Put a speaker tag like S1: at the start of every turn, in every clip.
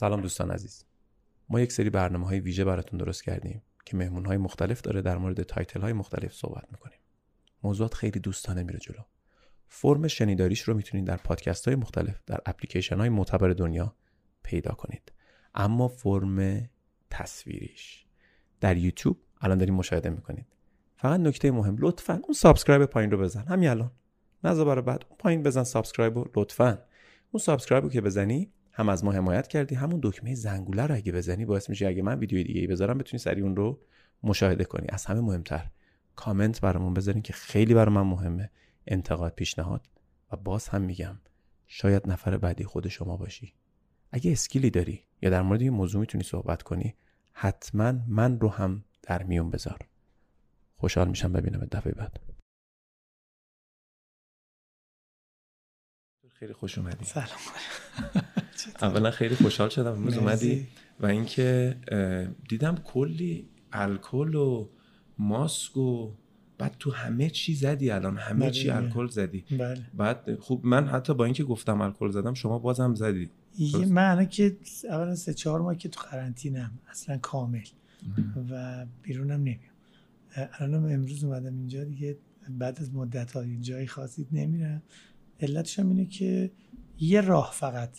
S1: سلام دوستان عزیز. ما یک سری برنامه های ویژه براتون درست کردیم که مهمون های مختلف داره در مورد title های مختلف صحبت می‌کنیم. موضوعات خیلی دوستانه میره جلو. فرم شنیداریش رو می‌تونید در پادکست های مختلف در اپلیکیشن های معتبر دنیا پیدا کنید. اما فرم تصویریش. در یوتیوب الان داریم مشاهده می‌کنید. فقط نکته مهم لطفا اون subscribe پایین رو بزن. همین الان. نذار برای بعد. اون پایین بزن subscribe رو لطفا. اون subscribe رو که بزنی هم از ما حمایت کردی. همون دکمه زنگوله رو اگه بزنی باعث میشه اگه من ویدیو دیگه ای بذارم بتونی سریع اون رو مشاهده کنی. از همه مهمتر. کامنت برامون بذارین که خیلی برای من مهمه. انتقاد پیشنهاد. و باز هم میگم شاید نفر بعدی خود شما باشی. اگه skill ی داری یا در مورد این موضوع می‌تونی صحبت کنی حتما با من رو هم در میون بذار. خوشحال میشم ببینم دفعه بعد. خیلی خوش اومدی.
S2: سلام.
S1: اولا خیلی خوشحال شدم. امروز اومدی و اینکه دیدم کلی الکل و ماسک و بعد تو همه چی زدی الان. همه
S2: بله
S1: چی
S2: دیگه.
S1: الکل زدی.
S2: بله.
S1: بعد خوب من حتی با اینکه گفتم الکل زدم شما بازم زدی.
S2: من که اولا سه چهار ماه که تو قرنطینم اصلا کامل. و بیرونم نمیام. الانم امروز اومدم اینجا دیگه بعد از مدت های جای خاصی نمیرم. علتش هم اینه که یه راه فقط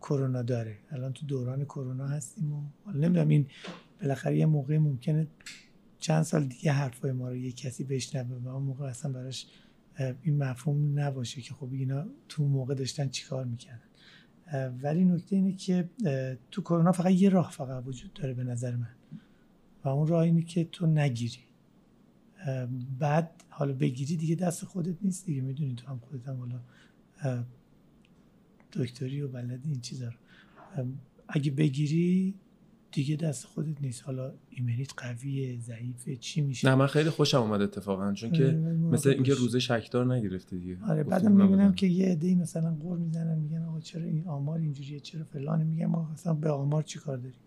S2: کرونا داره. الان تو دوران کرونا هستیم و حالا نمی‌دونم این بالاخره یه موقع ممکنه چند سال دیگه حرفای ما رو یه کسی بشنوه و اون موقع اصلا براش این مفهوم نباشه که خب اینا تو موقع داشتن چیکار می‌کردن. ولی نکته اینه که تو کرونا فقط یه راه فقط وجود داره به نظر من و اون راه اینه که تو نگیری. بعد حالا بگیری دیگه دست خودت نیست دیگه می‌دونی تو هم خودت هم حالا دکتری و بلدی این چیزا رو. اگه بگیری دیگه دست خودت نیست. حالا ایمنیت قویه ضعیفه چی میشه؟
S1: نه من خیلی خوشم اومد اتفاقا چون که مثل اینکه. روزه شکدار نگرفتی دیگه.
S2: آره بعدم می‌بینم. که یه عده‌ای مثلا قور می‌زنن میگن آقا چرا این آمار اینجوریه چرا فلان میگم ما اصلا به آمار چی کار داریم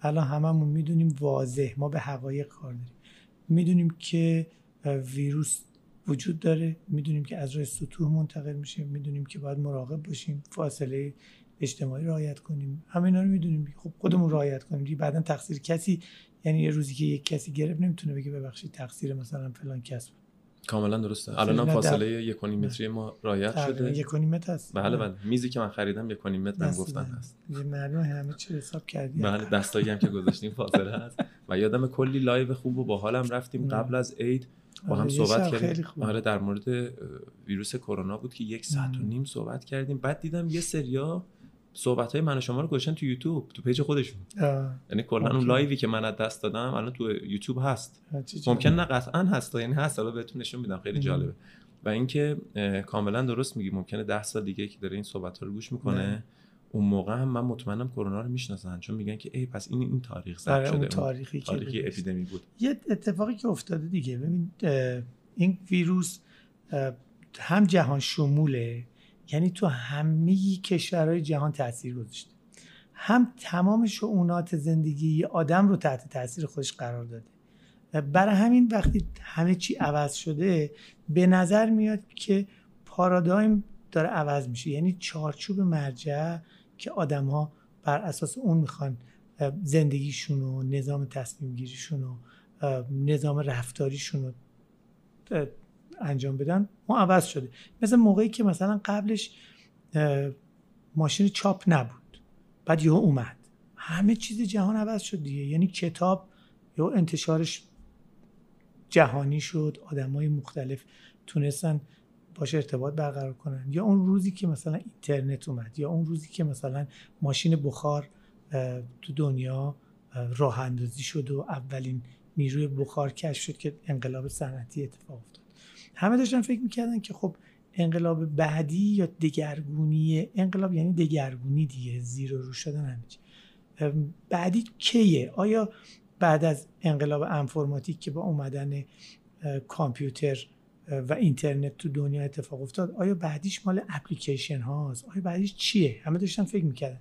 S2: الان هممون می‌دونیم واضح ما به حقایق کار داریم. می‌دونیم که ویروس وجود داره می‌دونیم که از راه سطوح منتقل میشه می‌دونیم که باید مراقب باشیم فاصله اجتماعی رعایت کنیم. همینا رو می‌دونیم. خب خودمون رعایت کنیم. دیگه بعدا تقصیر کسی یعنی یه روزی که یک کسی گرفت نمی‌تونه بگه ببخشید تقصیر مثلا فلان کس بود.
S1: کاملا درسته. الان هم فاصله یک و نیم متری ما رعایت شده.
S2: یک و نیم متر هست
S1: بله بله. میزی که من خریدم یک و نیم متر هم گفتن. هست.
S2: یه معلومه همه چی حساب کردی.
S1: بله دستایی هم که گذاشتیم فاصله هست. و یادم کلی live خوب و باحالم رفتیم
S2: نه.
S1: قبل از عید با هم
S2: آره، یه
S1: صحبت کردیم. آره در مورد ویروس کرونا بود که یک ساعت و. نیم صحبت کردیم بعد دیدم یه سریا صحبت های من و شما رو گذاشتن تو یوتیوب تو پیج خودشون یعنی کلا اون.
S2: live
S1: ی که من از دست دادم الان تو یوتیوب هست ممکن. نه قطعا هست یعنی هست حالا بهتون نشون میدم خیلی. جالبه و اینکه کاملا درست میگی ممکنه ده سال دیگه که داره این صحبت ها رو گوش می‌کنه
S2: نه.
S1: اون موقع هم من مطمئنم کرونا رو می‌شناسن چون میگن که ای پس این این تاریخ ثبت
S2: برای
S1: شده
S2: اون
S1: اون
S2: تاریخی که
S1: تاریخی
S2: گذشته.
S1: اپیدمی بود.
S2: یه اتفاقی که افتاده دیگه ببین این ویروس هم جهان شموله یعنی تو همه کشورهای جهان تاثیر گذاشته. هم تمام شعونات زندگی آدم رو تحت تاثیر خودش قرار داده. برای همین وقتی همه چی عوض شده به نظر میاد که پارادایم داره عوض میشه. یعنی چارچوب مرجع که آدم ها بر اساس اون می‌خوان زندگیشون و نظام تصمیم گیریشون و نظام رفتاریشون رو انجام بدن اون عوض شده. مثل موقعی که مثلا قبلش ماشین چاپ نبود بعد یهو اومد. همه چیز جهان عوض شد دیگه. یعنی کتاب یهو انتشارش جهانی شد آدمای مختلف تونستن باش ارتباط برقرار کنن. یا اون روزی که مثلا اینترنت اومد یا اون روزی که مثلا ماشین بخار تو دنیا اه، راه اندازی شد و اولین نیروی بخار کشف شد که انقلاب صنعتی اتفاق افتاد. همه داشتن فکر می‌کردن که خب انقلاب بعدی یا دگرگونی انقلاب یعنی دگرگونی دیگه زیر و رو شدن همه بعدی کیه؟ آیا بعد از انقلاب انفرماتیک که با اومدن کامپیوتر و اینترنت تو دنیا اتفاق افتاد آیا بعدیش مال اپلیکیشن هاست؟ آیا بعدیش چیه؟ همه داشتن فکر می‌کردن.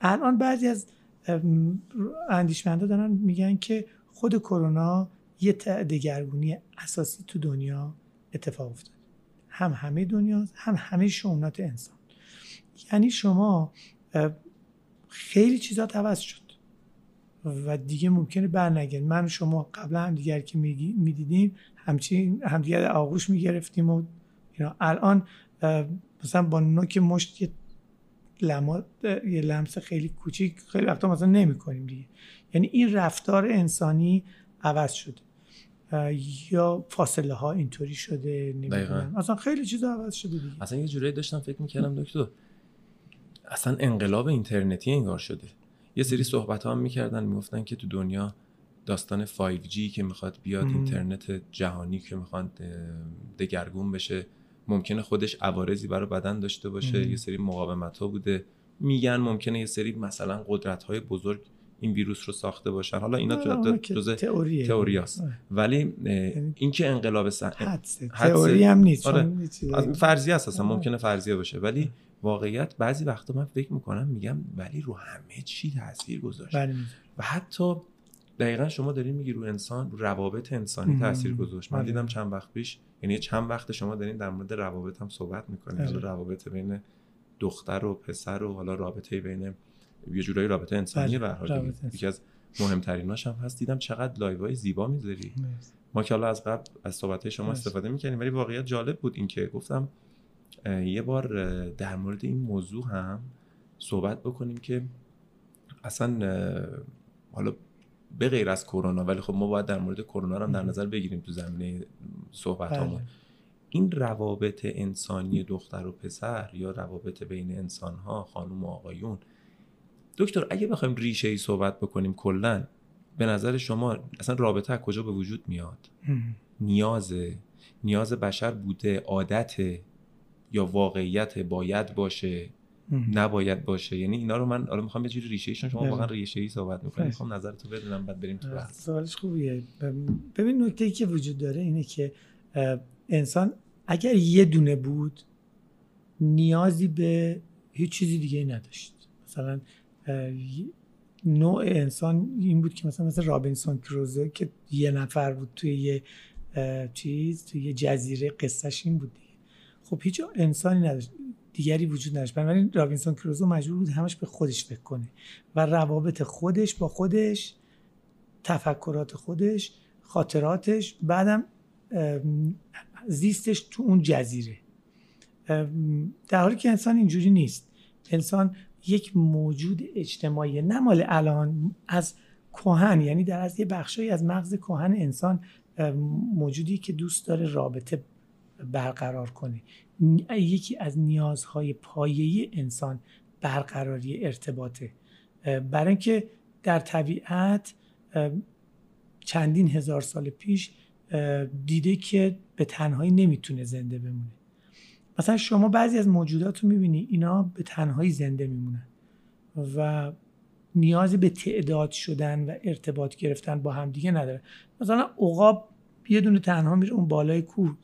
S2: الان بعضی از اندیشمندا دارن میگن که خود کرونا یه دگرگونی اساسی تو دنیا اتفاق افتاد. هم همه دنیا هم همه شؤونات انسان. یعنی شما خیلی چیزا عوض شد و دیگه ممکنه برنگرد. من شما قبلا هم دیگر که می‌دیدیم همچین همدیگر آغوش می‌گرفتیم و اینا. الان مثلا با نوک مشت یه یه لمس خیلی کوچیک خیلی وقتا مثلا نمی کنیم دیگه. یعنی این رفتار انسانی عوض شده. یا فاصله ها اینطوری شده نمی‌دونم. اصلا خیلی چیزا عوض شده دیگه.
S1: اصلا یه جورایی داشتم فکر می‌کردم دکتر اصلا انقلاب اینترنتی انگار شده. یه سری صحبت ها هم می‌کردن می‌گفتن که تو دنیا داستان 5G که می‌خواد بیاد اینترنت جهانی که می‌خواد دگرگون بشه ممکنه خودش عوارضی برای بدن داشته باشه. یه سری مقاومت ها بوده. میگن ممکنه یه سری مثلا قدرت های بزرگ این ویروس رو ساخته باشن. حالا اینا تو جزء تئوری است ولی یعنی این که انقلاب سن...
S2: تئوری هم نیست
S1: آره. فرضیه است اصلا ممکنه فرضیه باشه. ولی واقعیت بعضی وقتا من فکر می‌کنم میگم ولی رو همه چی تاثیر گذاشت.
S2: بله.
S1: و حتی دقیقا شما دارین میگی رو انسان رو روابط انسانی تاثیر گذاشت. من بله. دیدم چند وقت پیش یعنی چند وقت شما دارین در مورد روابط هم صحبت می‌کنید بله. روابط بین دختر و پسر و حالا رابطه بین یه جورایی رابطه انسانی به حال یکی از مهمتریناش هم هست. دیدم چقدر لایوهای زیبا می‌ذاری. ما که حالا از قبل از صحبت شما استفاده می‌کنیم ولی واقعیت جالب بود این که گفتم یه بار در مورد این موضوع هم صحبت بکنیم که اصلا حالا به غیر از کرونا ولی خب ما باید در مورد کرونا هم در نظر بگیریم تو زمینه صحبت بله. این روابط انسانی دختر و پسر یا روابط بین انسان ها خانم و آقایون؟ دکتر اگه بخوایم ریشه ای صحبت بکنیم کلا به نظر شما اصلا رابطه از کجا به وجود میاد؟ نیاز نیاز بشر بوده عادت یا واقعیت باید باشه؟ نباید باشه. یعنی اینا رو من حالا می‌خوام یه جوری ریشه ایشون شما بله. واقعا ریشه ای صحبت می‌کنید می‌خوام نظرتو بدونم بعد بریم تو بحث.
S2: سوالش خوبیه. ببین نکته ای که وجود داره اینه که انسان اگر یه دونه بود نیازی به هیچ چیزی دیگه نداشت. مثلا نوع انسان این بود که مثلا مثل رابینسون کروزه که یه نفر بود توی یه چیز توی یه جزیره قصهش این بود دیگه. خب هیچ انسانی نداشت. دیگری وجود نداشت. بنابراین رابینسون کروزو مجبور بود همش به خودش فکر کنه و روابط خودش با خودش تفکرات خودش خاطراتش بعدم زیستش تو اون جزیره. در حالی که انسان اینجوری نیست. انسان یک موجود اجتماعی نه مال الان از کهن یعنی در از یه بخشی از مغز کهن انسان موجودی که دوست داره رابطه برقرار کنه. یکی از نیازهای پایه‌ای انسان برقراری ارتباطه. برای اینکه در طبیعت چندین هزار سال پیش دیده که به تنهایی نمی‌تونه زنده بمونه. مثلا شما بعضی از موجودات رو می‌بینی اینا به تنهایی زنده میمونن و نیازی به تعداد شدن و ارتباط گرفتن با هم دیگه نداره مثلا عقاب یه دونه تنها میره اون بالای کوه.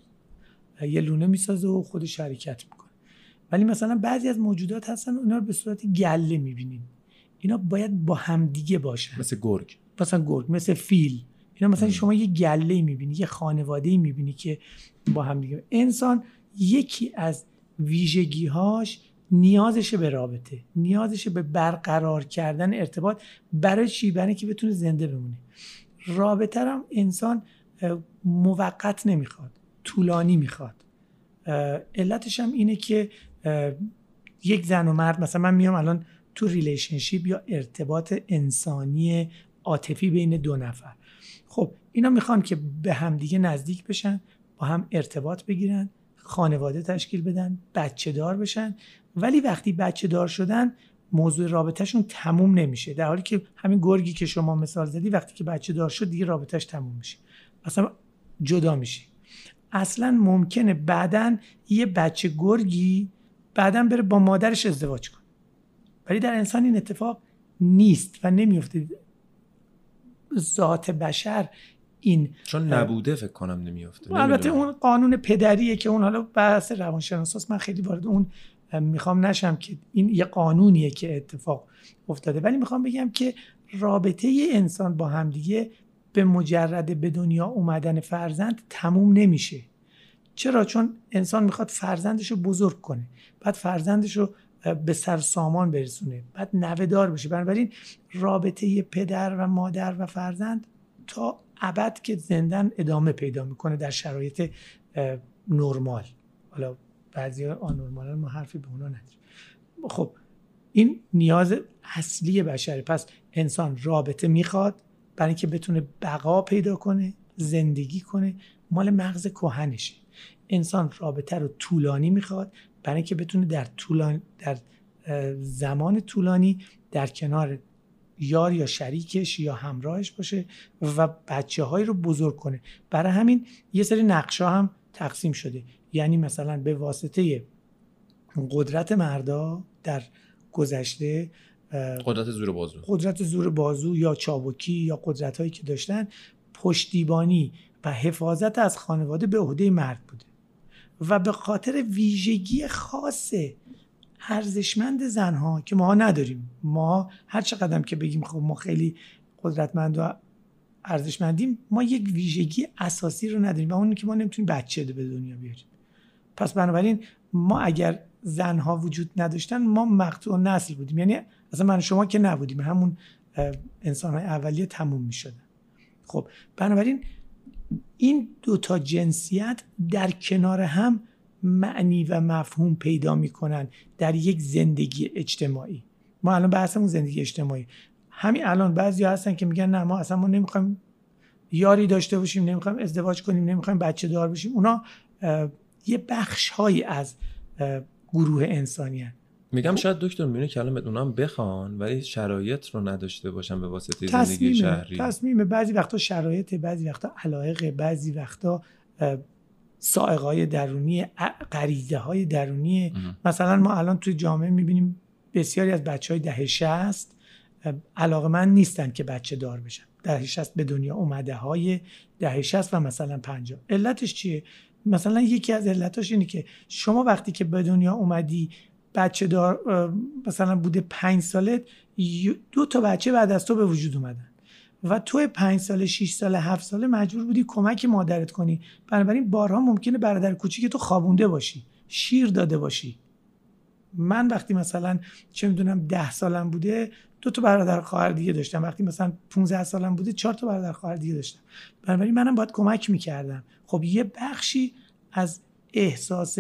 S2: یه لونه می‌سازه و خودش حرکت می‌کنه. ولی مثلا بعضی از موجودات هستن اونا رو به صورت گله می‌بینید اینا باید با همدیگه باشن.
S1: مثل گرگ.
S2: مثلا گرگ مثل فیل. اینا مثلا شما یه گله می‌بینی یه خانواده می‌بینی که با همدیگه. انسان یکی از ویژگیهاش نیازش به رابطه نیازش به برقرار کردن ارتباط برای چی برای که بتونه زنده بمونه. رابطه هم انسان موقت نمی‌خواد. طولانی می‌خواد. علتش هم اینه که یک زن و مرد مثلا من میام الان تو relationship یا ارتباط انسانی عاطفی بین دو نفر. خب اینا می‌خوان که به همدیگه نزدیک بشن با هم ارتباط بگیرن خانواده تشکیل بدن بچه دار بشن. ولی وقتی بچه دار شدن موضوع رابطهشون تموم نمیشه. در حالی که همین گرگی که شما مثال زدی وقتی که بچه دار شد دیگه رابطهش تموم میشه. اصلا جدا میشه اصلا ممکنه بعدا یه بچه گرگی بعدا بره با مادرش ازدواج کنه. ولی در انسان این اتفاق نیست و نمیفته ذات بشر این
S1: چون نبوده فکر کنم نمیفته
S2: البته اون قانون پدریه که اون حالا بحث روانشناساست. من خیلی وارد اون می‌خوام نشم که این یه قانونیه که اتفاق افتاده. ولی می‌خوام بگم که رابطه انسان با همدیگه به مجرد به دنیا اومدن فرزند تموم نمیشه. چرا؟ چون انسان می‌خواد فرزندش رو بزرگ کنه. بعد فرزندش رو به سر سامان برسونه. بعد نوهدار بشه. بنابراین رابطه پدر و مادر و فرزند تا ابد که زندن ادامه پیدا می‌کنه در شرایط نرمال. حالا بعضی آنورمال ما حرفی به اونا نداریم. خب این نیاز اصلی بشره. پس انسان رابطه می‌خواد برای اینکه بتونه بقا پیدا کنه زندگی کنه مال مغز کهنشه. انسان رابطه رو طولانی می‌خواد برای اینکه بتونه در طولان در زمان طولانی در کنار یار یا شریکش یا همراهش باشه و بچه های رو بزرگ کنه. برای همین یه سری نقشه هم تقسیم شده. یعنی مثلا به واسطه قدرت مردا در گذشته
S1: قدرت زور بازو.
S2: قدرت زور بازو یا چابکی یا قدرت هایی که داشتن پشتیبانی و حفاظت از خانواده به عهده مرد بوده. و به خاطر ویژگی خاص ارزشمند زنها که ما نداریم. ما هر چقدر که بگیم خب ما خیلی قدرتمند و ارزشمندیم ما یک ویژگی اساسی رو نداریم و اون که ما نمی‌تونیم بچه به دنیا بیاریم. پس بنابراین ما اگر زنها وجود نداشتن ما مقطوع نسل بودیم. یعنی اصلا من شما که نبودیم همون انسان های اولیه تموم می شدن خب بنابراین این دوتا جنسیت در کنار هم معنی و مفهوم پیدا می‌کنن در یک زندگی اجتماعی. ما الان بحثمون زندگی اجتماعی. همین الان بعضی هستن که میگن نه ما اصلا ما نمی‌خوایم یاری داشته باشیم نمی‌خوایم ازدواج کنیم نمی‌خوایم بچه دار باشیم اونا یه بخش هایی از گروه انسانی هن.
S1: میگم شاید دکتر میونه که الان اونام بخوان ولی شرایط رو نداشته باشن به واسطه زندگی شهری.
S2: تصمیمه بعضی وقتا شرایط بعضی وقتا علایق بعضی وقتا سائقای درونی غریزه های درونی. مثلا ما الان توی جامعه می‌بینیم بسیاری از بچه های دهه شست علاقه من نیستن که بچه دار بشن. دهه شست به دنیا اومده های دهه شست و مثلا پنجاه. علتش چیه؟ مثلا یکی از علتاش اینه که شما وقتی که به دنیا اومدی بچه دار مثلا بوده پنج ساله دو تا بچه بعد از تو به وجود اومدن. و تو پنج ساله 6 ساله هفت ساله مجبور بودی کمک مادرت کنی. بنابراین بارها ممکنه برادر کوچیک تو خوابونده باشی شیر داده باشی. من وقتی مثلا چه می‌دونم ده سالم بوده دو تا برادر خواهر دیگه داشتم. وقتی مثلا 15 سالم بوده چهار تا برادر خواهر دیگه داشتم. بنابراین منم باید کمک می‌کردم. خب یه بخشی از احساس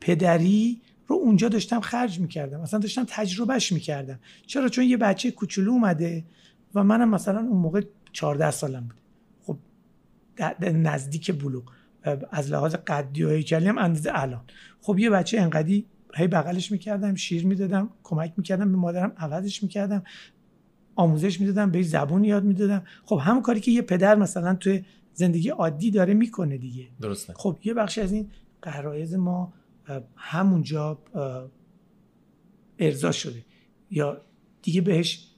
S2: پدری رو اونجا داشتم خرج می‌کردم. مثلا داشتم تجربهش می‌کردم. چرا؟ چون یه بچه کوچولو اومده و منم مثلا اون موقع 14 سالم بود خب نزدیک بلوغ. از لحاظ قدی و هیکلی هم اندازه الان خب یه بچه انقدی هی بغلش می‌کردم شیر می‌دادم کمک می‌کردم به مادرم عوضش می‌کردم آموزش می‌دادم به زبون یاد می‌دادم. خب همون کاری که یه پدر مثلا توی زندگی عادی داره می‌کنه دیگه.
S1: درسته.
S2: خب یه بخش از این قرایز ما همونجا ارضا شده یا دیگه بهش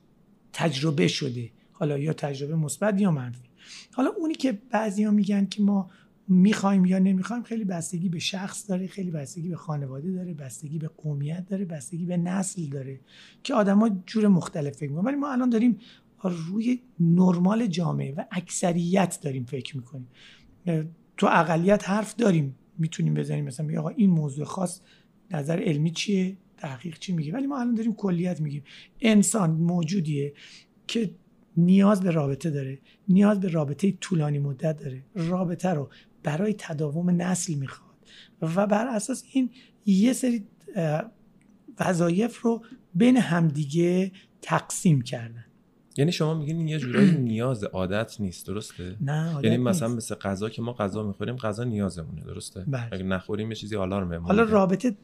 S2: تجربه شده. حالا یا تجربه مثبت یا منفی. حالا اونی که بعضیا میگن که ما می‌خوایم یا نمی‌خوایم خیلی بستگی به شخص داره خیلی بستگی به خانواده داره بستگی به قومیت داره بستگی به نسل داره که آدما جور مختلف فکر ولی ما الان داریم روی نرمال جامعه و اکثریت داریم فکر می‌کنیم. تو اقلیت حرف داریم می‌تونیم بزنیم. مثلا آقا این موضوع خاص نظر علمی چیه؟ تحقیق چی میگه؟ ولی ما الان داریم کلیت میگیم. انسان موجودیه که نیاز به رابطه داره نیاز به رابطه طولانی مدت داره. رابطه رو برای تداوم نسل می‌خواد. و بر اساس این یه سری وظایف رو بین همدیگه تقسیم کردن.
S1: یعنی شما میگین این یه جورایی نیاز عادت نیست درسته؟
S2: نه عادت
S1: یعنی مثلا مثل غذا که ما غذا می‌خوریم غذا نیازمونه درسته؟
S2: بله.
S1: اگه نخوریم یه چیزی آلارمه
S2: حالا رابطه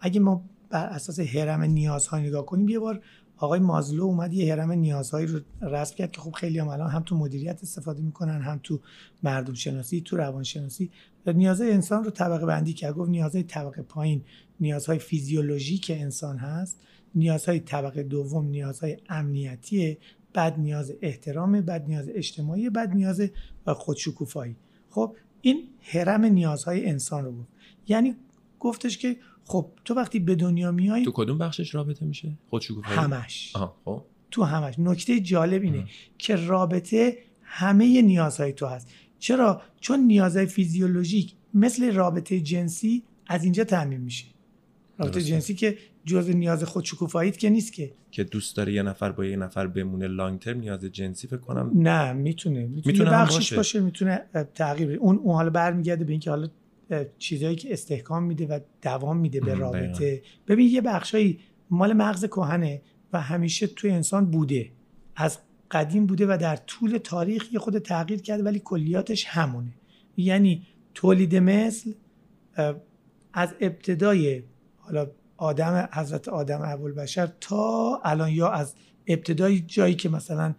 S2: اگه ما بر اساس هرم نیازها نگاه کنیم یه بار آقای مازلو اومد یه هرم نیازهایی رو رسم کرد که خب خیلی هم الان هم تو مدیریت استفاده می‌کنن هم تو مردم شناسی تو روان شناسی نیازهای انسان رو طبقه بندی کرد. گفت نیازهای طبقه پایین نیازهای فیزیولوژیک انسان هست. نیازهای طبقه دوم نیازهای امنیتیه. بعد نیاز احترام بعد نیاز اجتماعی بعد نیاز خودشکوفایی. خب این هرم نیازهای انسان رو گفت. یعنی گفتش که خب تو وقتی به دنیا میای
S1: تو کدوم بخشش رابطه میشه؟ خودشکوفایی
S2: همش.
S1: آها خب.
S2: تو همش. نکته جالب اینه که رابطه همه نیازهای تو هست. چرا؟ چون نیازهای فیزیولوژیک مثل رابطه جنسی از اینجا تعمین میشه. رابطه
S1: درسته.
S2: جنسی که جزء نیاز خودشکوفاییت که نیست که.
S1: که دوست داره یه نفر با یه نفر بمونه لانگ ترم نیاز جنسی فکر کنم
S2: نه می‌تونه. می‌تونه
S1: می‌تونه
S2: بخشش
S1: باشه.
S2: باشه, می‌تونه تغییر بده. اون اون حالا برمیگرده به اینکه حالا چیزایی که استحکام میده و دوام میده به رابطه. ببین یه بخشایی مال مغز کهنه و همیشه توی انسان بوده. از قدیم بوده و در طول تاریخ یه خود تغییر کرده ولی کلیاتش همونه. یعنی تولید مثل از ابتدای حالا آدم حضرت آدم ابوالبشر تا الان یا از ابتدای جایی که مثلا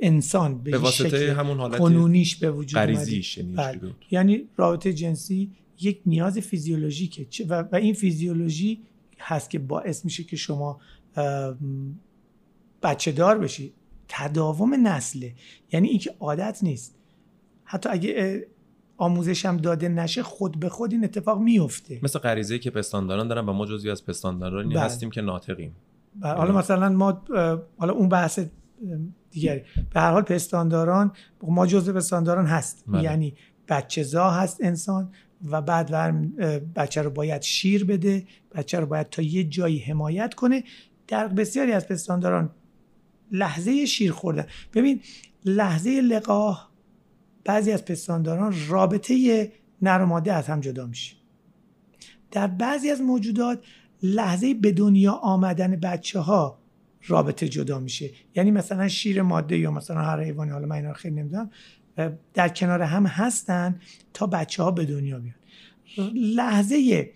S2: انسان به,
S1: به واسطه
S2: شکل
S1: همون حالت
S2: کنونیش به وجود بله. یعنی رابطه جنسی یک نیاز فیزیولوژیکه. و, و این فیزیولوژی هست که باعث میشه که شما بچه دار بشی. تداوم نسله. یعنی اینکه عادت نیست. حتی اگه آموزش هم داده نشه خود به خود این اتفاق میفته.
S1: مثل غریزه‌ای که پستانداران دارن و ما جزوی از پستاندارانی
S2: بله.
S1: هستیم که ناطقیم.
S2: حالا مثلا ما حالا اون بحث دیگری. به هر حال پستانداران ما جزء پستانداران هست
S1: بله.
S2: یعنی بچه زا هست انسان و بعد بچه رو باید شیر بده بچه رو باید تا یه جایی حمایت کنه. در بسیاری از پستانداران لحظه شیر خوردن. ببین لحظه لقاح بعضی از پستانداران رابطه نر و ماده از هم جدا میشه. در بعضی از موجودات لحظه به دنیا آمدن بچه ها رابطه جدا میشه. یعنی مثلا شیر ماده یا مثلا هر حیوانی حالا من اینا خیلی نمی‌دونم در کنار هم هستن تا بچه ها به دنیا بیان. لحظه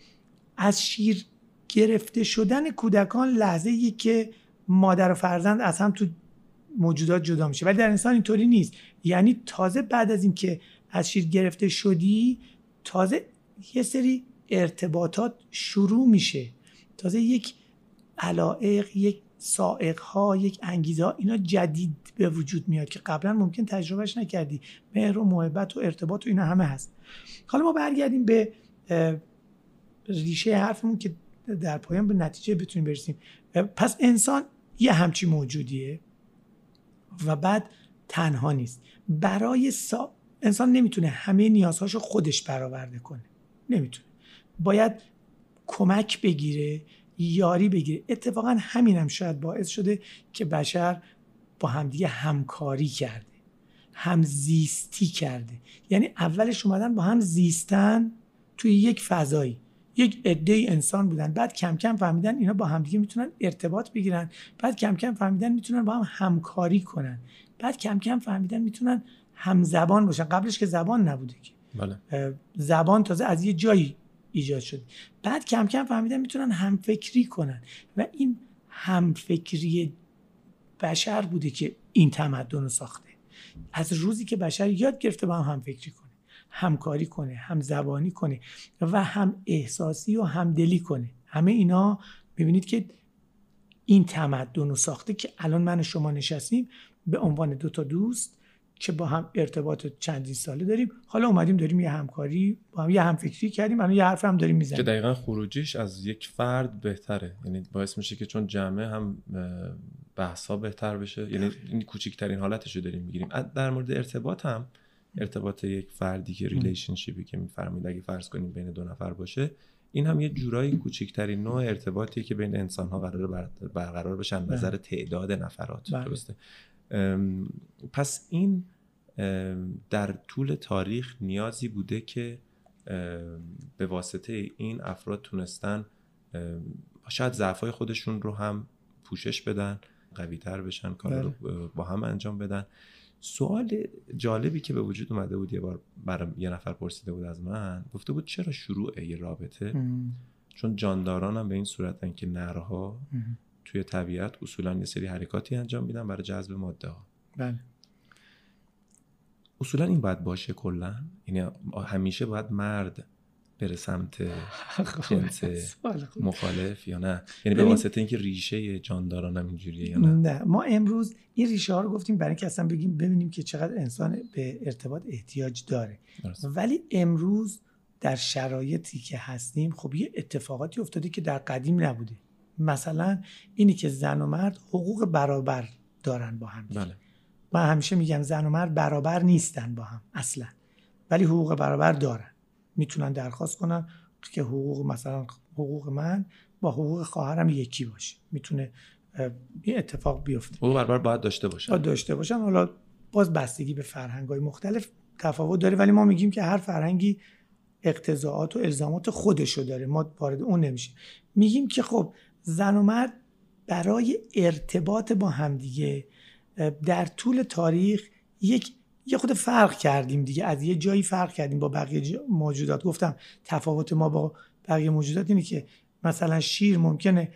S2: از شیر گرفته شدن کودکان لحظه ای که مادر و فرزند از هم تو موجودات جدا میشه. ولی در انسان اینطوری نیست. یعنی تازه بعد از اینکه از شیر گرفته شدی تازه یه سری ارتباطات شروع میشه. تازه یک علائق یک سائق ها یک انگیزه اینا جدید به وجود میاد که قبلا ممکن تجربهش نکردی. مهر و محبت و ارتباط و اینا همه هست. حالا ما برگردیم به ریشه حرفمون که در پایان به نتیجه بتونیم برسیم. پس انسان یه همچی موجودیه و بعد تنها نیست. برای سا... انسان نمی‌تونه همه نیازهاشو خودش برآورده کنه. نمی‌تونه. باید کمک بگیره یاری بگیره. اتفاقا همینم شاید باعث شده که بشر با همدیگه همکاری کرده همزیستی کرده. یعنی اولش اومدن با هم زیستن توی یک فضایی. یک عده انسان بودن. بعد کم کم فهمیدن اینا با همدیگه می‌تونن ارتباط بگیرن. بعد کم کم فهمیدن می‌تونن با هم همکاری کنن. بعد کم کم فهمیدن می‌تونن همزبان باشن. قبلش که زبان نبوده که.
S1: بله.
S2: زبان تازه از یه جایی ایجاد شد. بعد کم کم فهمیدن می‌تونن همفکری کنن و این همفکری بشر بوده که این تمدن رو ساخته. از روزی که بشر یاد گرفته با هم همفکری کنه همکاری کنه هم زبانی کنه و هم احساسی و همدلی کنه. همه اینا ببینید که این تمدن رو ساخته که الان من و شما نشستیم به عنوان دو تا دوست که با هم ارتباط چندین ساله داریم. حالا اومدیم داریم یه همکاری با هم یه همفکری کردیم الان یه حرف هم داریم
S1: که
S2: می‌زنیم
S1: دقیقا خروجیش از یک فرد بهتره. یعنی باعث میشه که چون جمعه هم بحث ها بهتر بشه. یعنی این کوچکترین حالتش رو داریم می‌گیریم. در مورد ارتباط هم ارتباط یک فردی که relationship ی که میفرمایید اگه فرض کنیم بین دو نفر باشه این هم یه جورایی کوچکترین نوع ارتباطیه که بین انسان ها قرار بر- برقرار بشن
S2: بله.
S1: نظر تعداد نفرات.
S2: بله.
S1: درسته. پس این در طول تاریخ نیازی بوده که به واسطه این افراد تونستن شاید ضعفای خودشون رو هم پوشش بدن قوی تر بشن کار رو با هم انجام بدن. سوال جالبی که به وجود اومده بود یه بار یه نفر پرسیده بود از من گفته بود چرا شروع یه رابطه؟
S2: ام،
S1: چون جانداران هم به این صورتن که نرها
S2: ام.
S1: توی طبیعت اصولا یه سری حرکاتی انجام میدن برای جذب ماده ها
S2: بله.
S1: اصولا این باید باشه کلا؟ یعنی همیشه باید مرد بره سمت جنس
S2: خوب.
S1: مخالف یا نه؟ یعنی به واسطه اینکه ریشه جانداران هم اینجوریه یا نه؟
S2: نه. ما امروز این ریشه ها رو گفتیم برای اینکه اصلا بگیم ببینیم که چقدر انسان به ارتباط احتیاج داره.
S1: درست.
S2: ولی امروز در شرایطی که هستیم خب یه اتفاقاتی افتاده که در قدیم نبوده. مثلا اینی که زن و مرد حقوق برابر دارن با هم.
S1: بله.
S2: من همیشه میگم زن و مرد برابر نیستن با هم اصلا. ولی حقوق برابر دارن. می‌تونن درخواست کنن که حقوق مثلا حقوق من با با حقوق خواهرم یکی باشه. می‌تونه این اتفاق بیفته.
S1: حقوق برابر باید داشته باشن
S2: باید داشته باشن. حالا باز بستگی به فرهنگ های مختلف تفاوت داره ولی ما میگیم که هر فرهنگی اقتضاعات و الزامات خودشو داره. ما وارد اون نمیشه میگیم که خب زن و مرد برای ارتباط با همدیگه در طول تاریخ یک یه خود فرق کردیم دیگه. از یه جایی فرق کردیم با بقیه موجودات. گفتم تفاوت ما با بقیه موجودات اینه که مثلا شیر ممکنه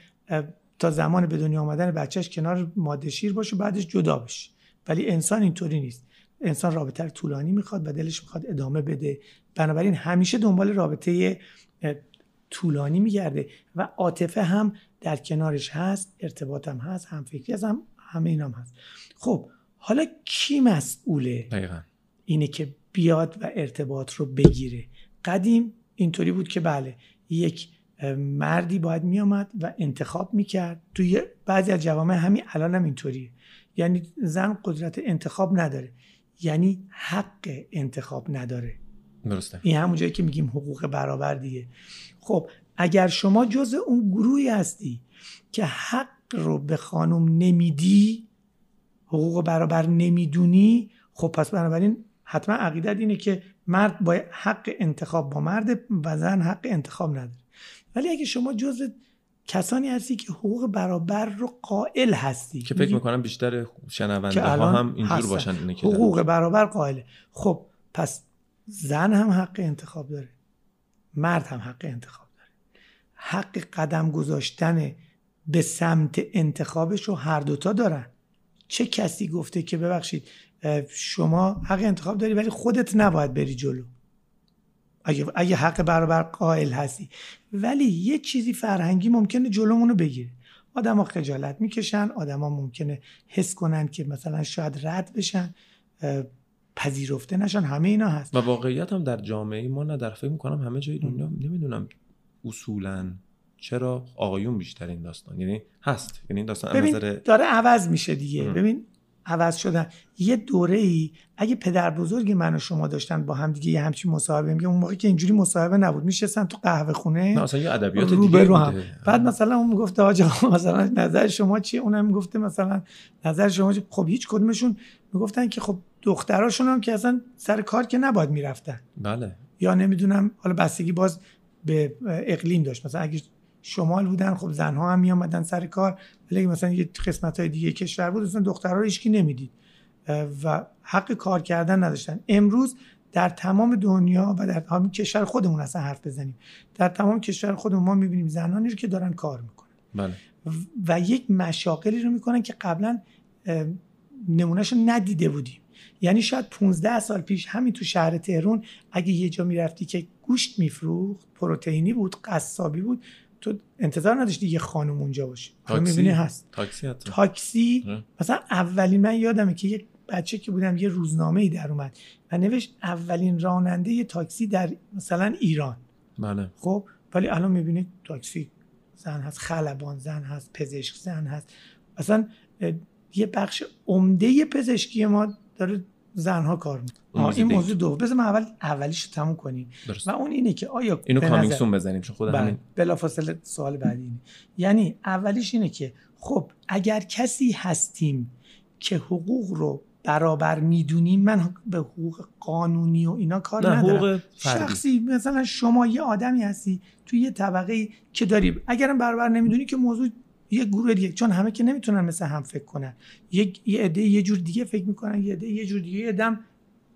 S2: تا زمان به دنیا آمدن بچهش کنار ماده شیر باشه بعدش جدا بشه. ولی انسان اینطوری نیست. انسان رابطه طولانی می‌خواد و دلش می‌خواد ادامه بده. بنابراین همیشه دنبال رابطه طولانی میگرده و عاطفه هم در کنارش هست ارتباط هم هست هم فکری هم همه اینام هست. خب حالا کی مسئوله؟
S1: دقیقا.
S2: اینه که بیاد و ارتباط رو بگیره. قدیم اینطوری بود که بله یک مردی باید میامد و انتخاب می‌کرد. توی بعضی از جوامع همین الان هم اینطوریه. یعنی زن قدرت انتخاب نداره یعنی حق انتخاب نداره.
S1: درسته.
S2: این همون جایی که میگیم حقوق برابر دیگه. خب اگر شما جز اون گروهی هستی که حق رو به خانم نمیدی حقوق برابر نمی‌دونی خب پس بنابراین حتما عقیدت اینه که مرد با حق انتخاب با مرد و زن حق انتخاب نداره. ولی اگه شما جز کسانی هستی که حقوق برابر رو قائل هستی
S1: که فکر می‌کنم بیشتر شنونده ها هم اینجور باشن اینه که
S2: حقوق برابر قائله. خب پس زن هم حق انتخاب داره. مرد هم حق انتخاب. حق قدم گذاشتن به سمت انتخابش رو هر دوتا دارن. چه کسی گفته که ببخشید شما حق انتخاب داری ولی خودت نباید بری جلو. اگه, اگه حق برابر قائل هستی. ولی یه چیزی فرهنگی ممکنه جلومونو بگیره. آدما خجالت می‌کشن آدما ممکنه حس کنن که مثلا شاید رد بشن پذیرفته نشن. همه اینا هست.
S1: و واقعیت هم در جامعه ما نه در فکر می‌کنم همه جای دنیا نمی‌دونم اصولا چرا آقایون بیشتر این داستان؟ یعنی هست. یعنی داستان
S2: ببین داره عوض میشه دیگه. ببین عوض شدن. یه دوره ای اگه پدر بزرگ من و شما داشتن با هم دیگه یه همچین مصاحبه میگه اون موقع که اینجوری مصاحبه نبود. میشستن تو قهوه خونه
S1: نه اصلا یه ادبیات دیگه رو هم.
S2: بعد مثلا اون می‌گفته آجا مثلا نظر شما چیه؟ اونم می‌گفته مثلا نظر شما چیه خب هیچ کدومشون می‌گفتن که خب دختراشون هم که اصلا سر کار که نباید می‌رفتن.
S1: بله.
S2: یا نمی‌دونم حالا بستگی باز به اقلیم داشت. مثلا اگه شمال بودن خب زنها هم میامدن سر کار ولی مثلا یه قسمت های دیگه کشور بود اصلا دخترها رو هیچکی نمی‌دید. و حق کار کردن نداشتن. امروز در تمام دنیا و در همین کشور خودمون اصلا حرف بزنیم. در تمام کشور خودمون ما می‌بینیم زنانی رو که دارن کار می‌کنن.
S1: بله.
S2: و یک مشاقلی رو می‌کنن که قبلا نمونهشو ندیده بودیم. یعنی شاید 15 سال پیش همین تو شهر تهرون اگه یه جا می‌رفتی که گوشت میفروخت پروتئینی بود قصابی بود. تو انتظار نداشتی یه خانم اونجا باشه.
S1: تاکسی؟
S2: می‌بینی هست.
S1: تاکسی حتی.
S2: تاکسی؟ مثلا اولین من یادمه که یه بچه که بودم یه روزنامه ای در اومد و نوشت اولین راننده یه تاکسی در مثلا ایران.
S1: بله.
S2: خب ولی الان می‌بینید تاکسی زن هست خلبان زن هست پزشک زن هست. اصلا یه بخش عمده پزشکی ما داره زنها کار این موضوع دو بذار ما اول اولیش رو تموم کنیم
S1: درست.
S2: و اون اینه که آیا
S1: اینو کامیکسون بزنیم چون خود
S2: بله.
S1: همین
S2: بلافاصله سوال بعدی اینه یعنی اولیش اینه که خب اگر کسی هستیم که حقوق رو برابر می‌دونیم من به حقوق قانونی و اینا کار
S1: نه
S2: ندارم
S1: حقوق.
S2: شخصی مثلا شما یه آدمی هستی توی یه طبقه که داری اگرم برابر نمی‌دونی که موضوع یه گروه دیگه چون همه که نمی‌تونن مثل هم فکر کنن یک یه عده یه جور دیگه فکر می‌کنن یه عده یه جور دیگه یه دم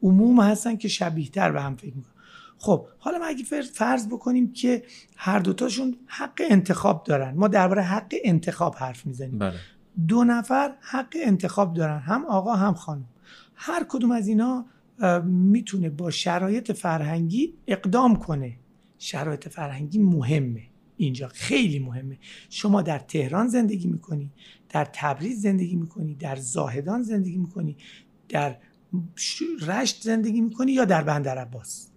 S2: عموم هستن که شبیه تر به هم فکر می‌کنن. خب حالا ما اگه فرض بکنیم که هر دوتاشون حق انتخاب دارن. ما درباره حق انتخاب حرف می‌زنیم.
S1: بله.
S2: دو نفر حق انتخاب دارن هم آقا هم خانم. هر کدوم از اینا می‌تونه با شرایط فرهنگی اقدام کنه. شرایط فرهنگی مهمه. اینجا خیلی مهمه. شما در تهران زندگی می‌کنی در تبریز زندگی می‌کنی در زاهدان زندگی می‌کنی در رشت زندگی می‌کنی یا در بندر عباس؟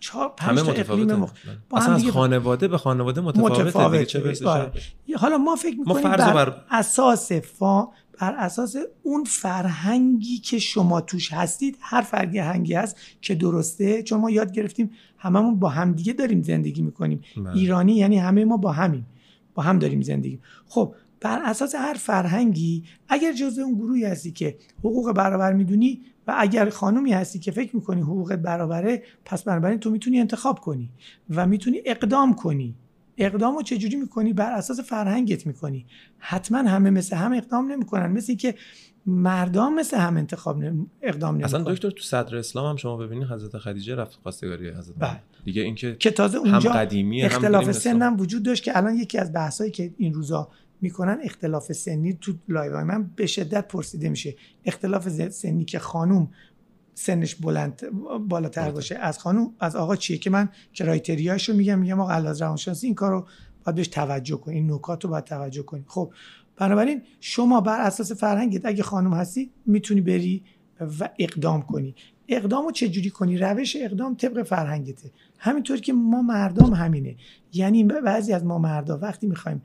S2: چهار پنج
S1: همه متفاوته.
S2: مخ... با هم
S1: اصلا از خانواده به خانواده متفاوته, برسه
S2: آره. حالا ما فکر
S1: ما
S2: می‌کنیم
S1: فرض رو
S2: بر,
S1: بر-
S2: اساس فا بر اساس اون فرهنگی که شما توش هستید هر فرهنگی هست که درسته چون ما یاد گرفتیم هممون با همدیگه داریم زندگی می‌کنیم.
S1: بله.
S2: ایرانی یعنی همه ما با همیم. با هم داریم زندگی. خب بر اساس هر فرهنگی اگر جزء اون گروهی هستی که حقوق برابر می‌دونی و اگر خانومی هستی که فکر می‌کنی حقوق برابره پس بنابراین تو می‌تونی انتخاب کنی و می‌تونی اقدام کنی. اقدام رو چجوری می‌کنی؟ بر اساس فرهنگت می‌کنی. حتما همه مثل هم اقدام نمی‌کنن. مثل اینکه مردم مثل هم انتخاب اقدام نمی‌کنن.
S1: اصلا دکتر تو صدر اسلام هم شما ببینید حضرت خدیجه رفت خواستگاری حضرت
S2: بله.
S1: دیگه اینکه
S2: که تازه اونجا
S1: هم قدیمی
S2: اختلاف سن هم وجود داشت که الان یکی از بحثایی که این روزا می‌کنن اختلاف سنی تو live من به شدت پرسیده میشه. اختلاف سنی که خانوم سنش بلند بالاتر باشه از خانوم از آقا چیه که من کرایتریاش رو میگم میگم آقا از روانشناسی این کارو باید بهش توجه کنی این نکات رو باید توجه کنی. خب بنابراین شما بر اساس فرهنگت اگه خانم هستی می‌تونی بری و اقدام کنی. اقدام رو چجوری کنی؟ روش اقدام طبق فرهنگته. همینطور که ما مردم همینه. یعنی بعضی از ما مردا وقتی می‌خوایم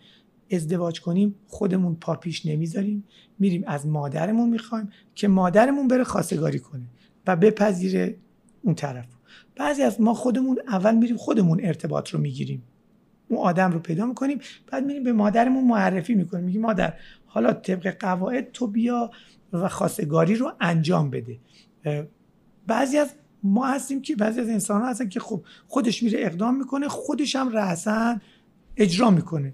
S2: ازدواج کنیم خودمون پا پیش نمی‌ذاریم. میریم از مادرمون می‌خوایم که مادرمون بره خواستگاری کنه و بپذیره اون طرف. بعضی از ما خودمون اول میریم خودمون ارتباط رو می‌گیریم. اون آدم رو پیدا می‌کنیم بعد میریم به مادرمون معرفی می‌کنیم. میگیم مادر حالا طبق قواعد تو بیا و خواستگاری رو انجام بده. بعضی از ما هستیم که بعضی از انسان ها هستن که خب خودش میره اقدام می‌کنه خودش هم رأسا اجرا می‌کنه.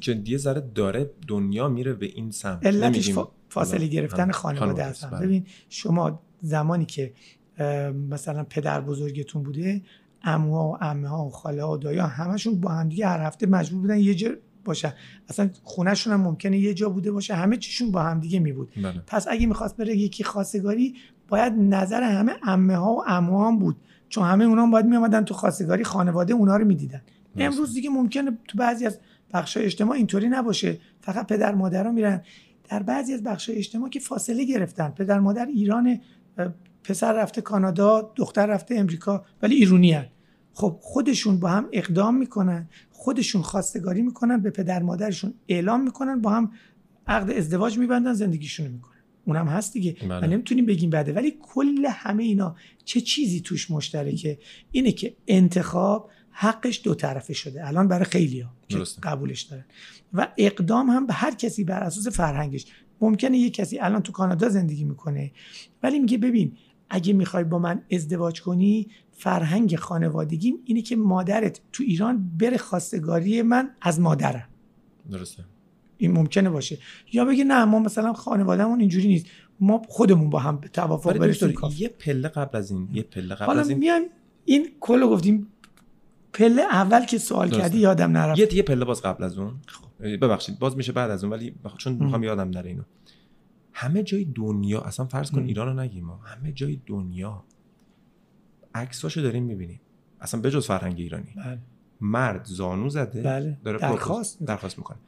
S1: که یه ذره داره دنیا میره به این سمت.
S2: علتش فاصله گرفتن خانواده هستن. بله. ببین شما زمانی که مثلا پدر بزرگتون بوده اموها و امه ها و خاله ها و دایا همشون با هم دیگه هر هفته مجبور بودن یه جا باشن. اصلا خونهشون هم ممکنه یه جا بوده باشه همه چیشون با هم دیگه می بود بله. پس اگه می‌خواست بره یکی خواستگاری باید نظر همه امه ها و اموها هم بود. چون همه اونا هم باید میامدن تو خواستگاری خانواده اونا رو می‌دیدن. امروز دیگه ممکنه تو بعضی از بخش اجتماع اینطوری نباشه. فقط پدر مادرها میرن. در بعضی از بخش اجتماع که فاصله گرفتن. پدر مادر ایران پسر رفته کانادا دختر رفته امریکا ولی ایرونی هن. خب خودشون با هم اقدام می‌کنن خودشون خواستگاری می‌کنن به پدر مادرشون اعلام می‌کنن با هم عقد ازدواج میبندن زندگیشون می‌کنن. اونم هست دیگه. بله. نمی‌تونیم بگیم بده ولی کل همه اینا چه چیزی توش مشترکه؟ اینه که انتخاب حقش دو طرفه شده. الان برای خیلی ها که قبولش دارن. و اقدام هم به هر کسی بر اساس فرهنگش. ممکنه یه کسی الان تو کانادا زندگی می‌کنه ولی میگه ببین اگه می‌خوای با من ازدواج کنی فرهنگ خانوادگیم اینه که مادرت تو ایران بره خواستگاری من از مادرم.
S1: درسته.
S2: این ممکنه باشه. یا بگه نه ما مثلا خانوادهمون اینجوری نیست. ما خودمون با هم به توافق برسیم
S1: یه پله قبل از این یه پله قبل از
S2: این. این کلو گفتیم پله اول که سوال کردی یادم نرفت.
S1: یه یه پله باز قبل از اون. خب. ببخشید باز میشه بعد از اون ولی چون می‌خوام یادم نره اینو. همه جای دنیا اصلا فرض کن ایران رو نگیم ما. همه جای دنیا عکساشو داریم می‌بینیم. اصلا بجز فرهنگ ایرانی.
S2: بله.
S1: مرد زانو زده
S2: بله.
S1: داره
S2: درخواست
S1: درخواست می‌کنه.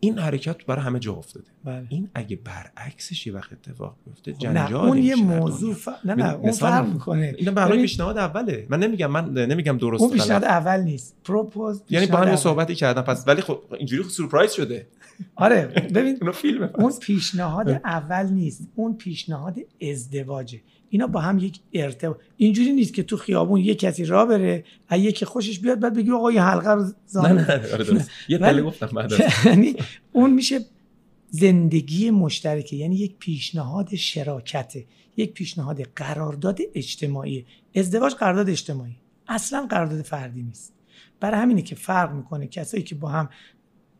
S1: این حرکت برای همه جا افتاده.
S2: بله.
S1: این اگه برعکسش یه وقت اتفاق بیفته
S2: خب نه اون یه موضوع ف... نه نه اون فرق می‌کنه.
S1: اینا به پیشنهاد اوله. من نمیگم من نمیگم درست
S2: اون پیشنهاد اول نیست. پروپوز
S1: یعنی با هم صحبتی کردم. پس ولی خب اینجوری خب سورپرایز شده.
S2: آره ببین
S1: اون فیلمه
S2: اون پیشنهاد اول نیست. اون پیشنهاد ازدواجه. اینا با هم یک ارتباط. اینجوری نیست که تو خیابون یه کسی را بره یکی خوشش بیاد بعد بگی آقا یه حلقه رو
S1: نه نه آره یه پله گفتم بعد
S2: یعنی اون میشه زندگی مشترکه یعنی یک پیشنهاد شراکته یک پیشنهاد قرارداد اجتماعی. ازدواج قرارداد اجتماعی. اصلا قرارداد فردی نیست. برای همینه که فرق می‌کنه کسایی که با هم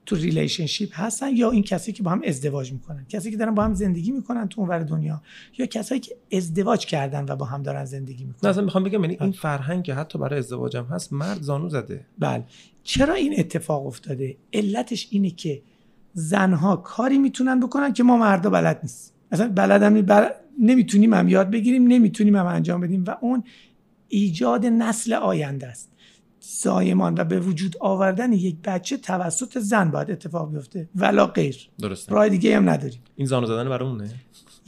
S2: تو relationship هستن یا این کسایی که با هم ازدواج می‌کنن؟ کسایی که دارن با هم زندگی می‌کنن تو اونور دنیا یا کسایی که ازدواج کردن و با هم دارن زندگی می‌کنن؟
S1: اصلا می‌خوام بگم یعنی این فرهنگ که حتی برای ازدواج هم هست مرد زانو زده.
S2: بله. چرا این اتفاق افتاده؟ علتش اینه که زنها کاری می‌تونن بکنن که ما مردا بلد نیست. اصلا بلدم بل... نمی‌تونیم هم یاد بگیریم نمی‌تونیم هم انجام بدیم و اون ایجاد نسل آینده است. زایمان و به وجود آوردن یک بچه توسط زن باید اتفاق بیفته. ولا غیر.
S1: درسته.
S2: راه دیگه هم نداریم.
S1: این زانو زدن برای اونه؟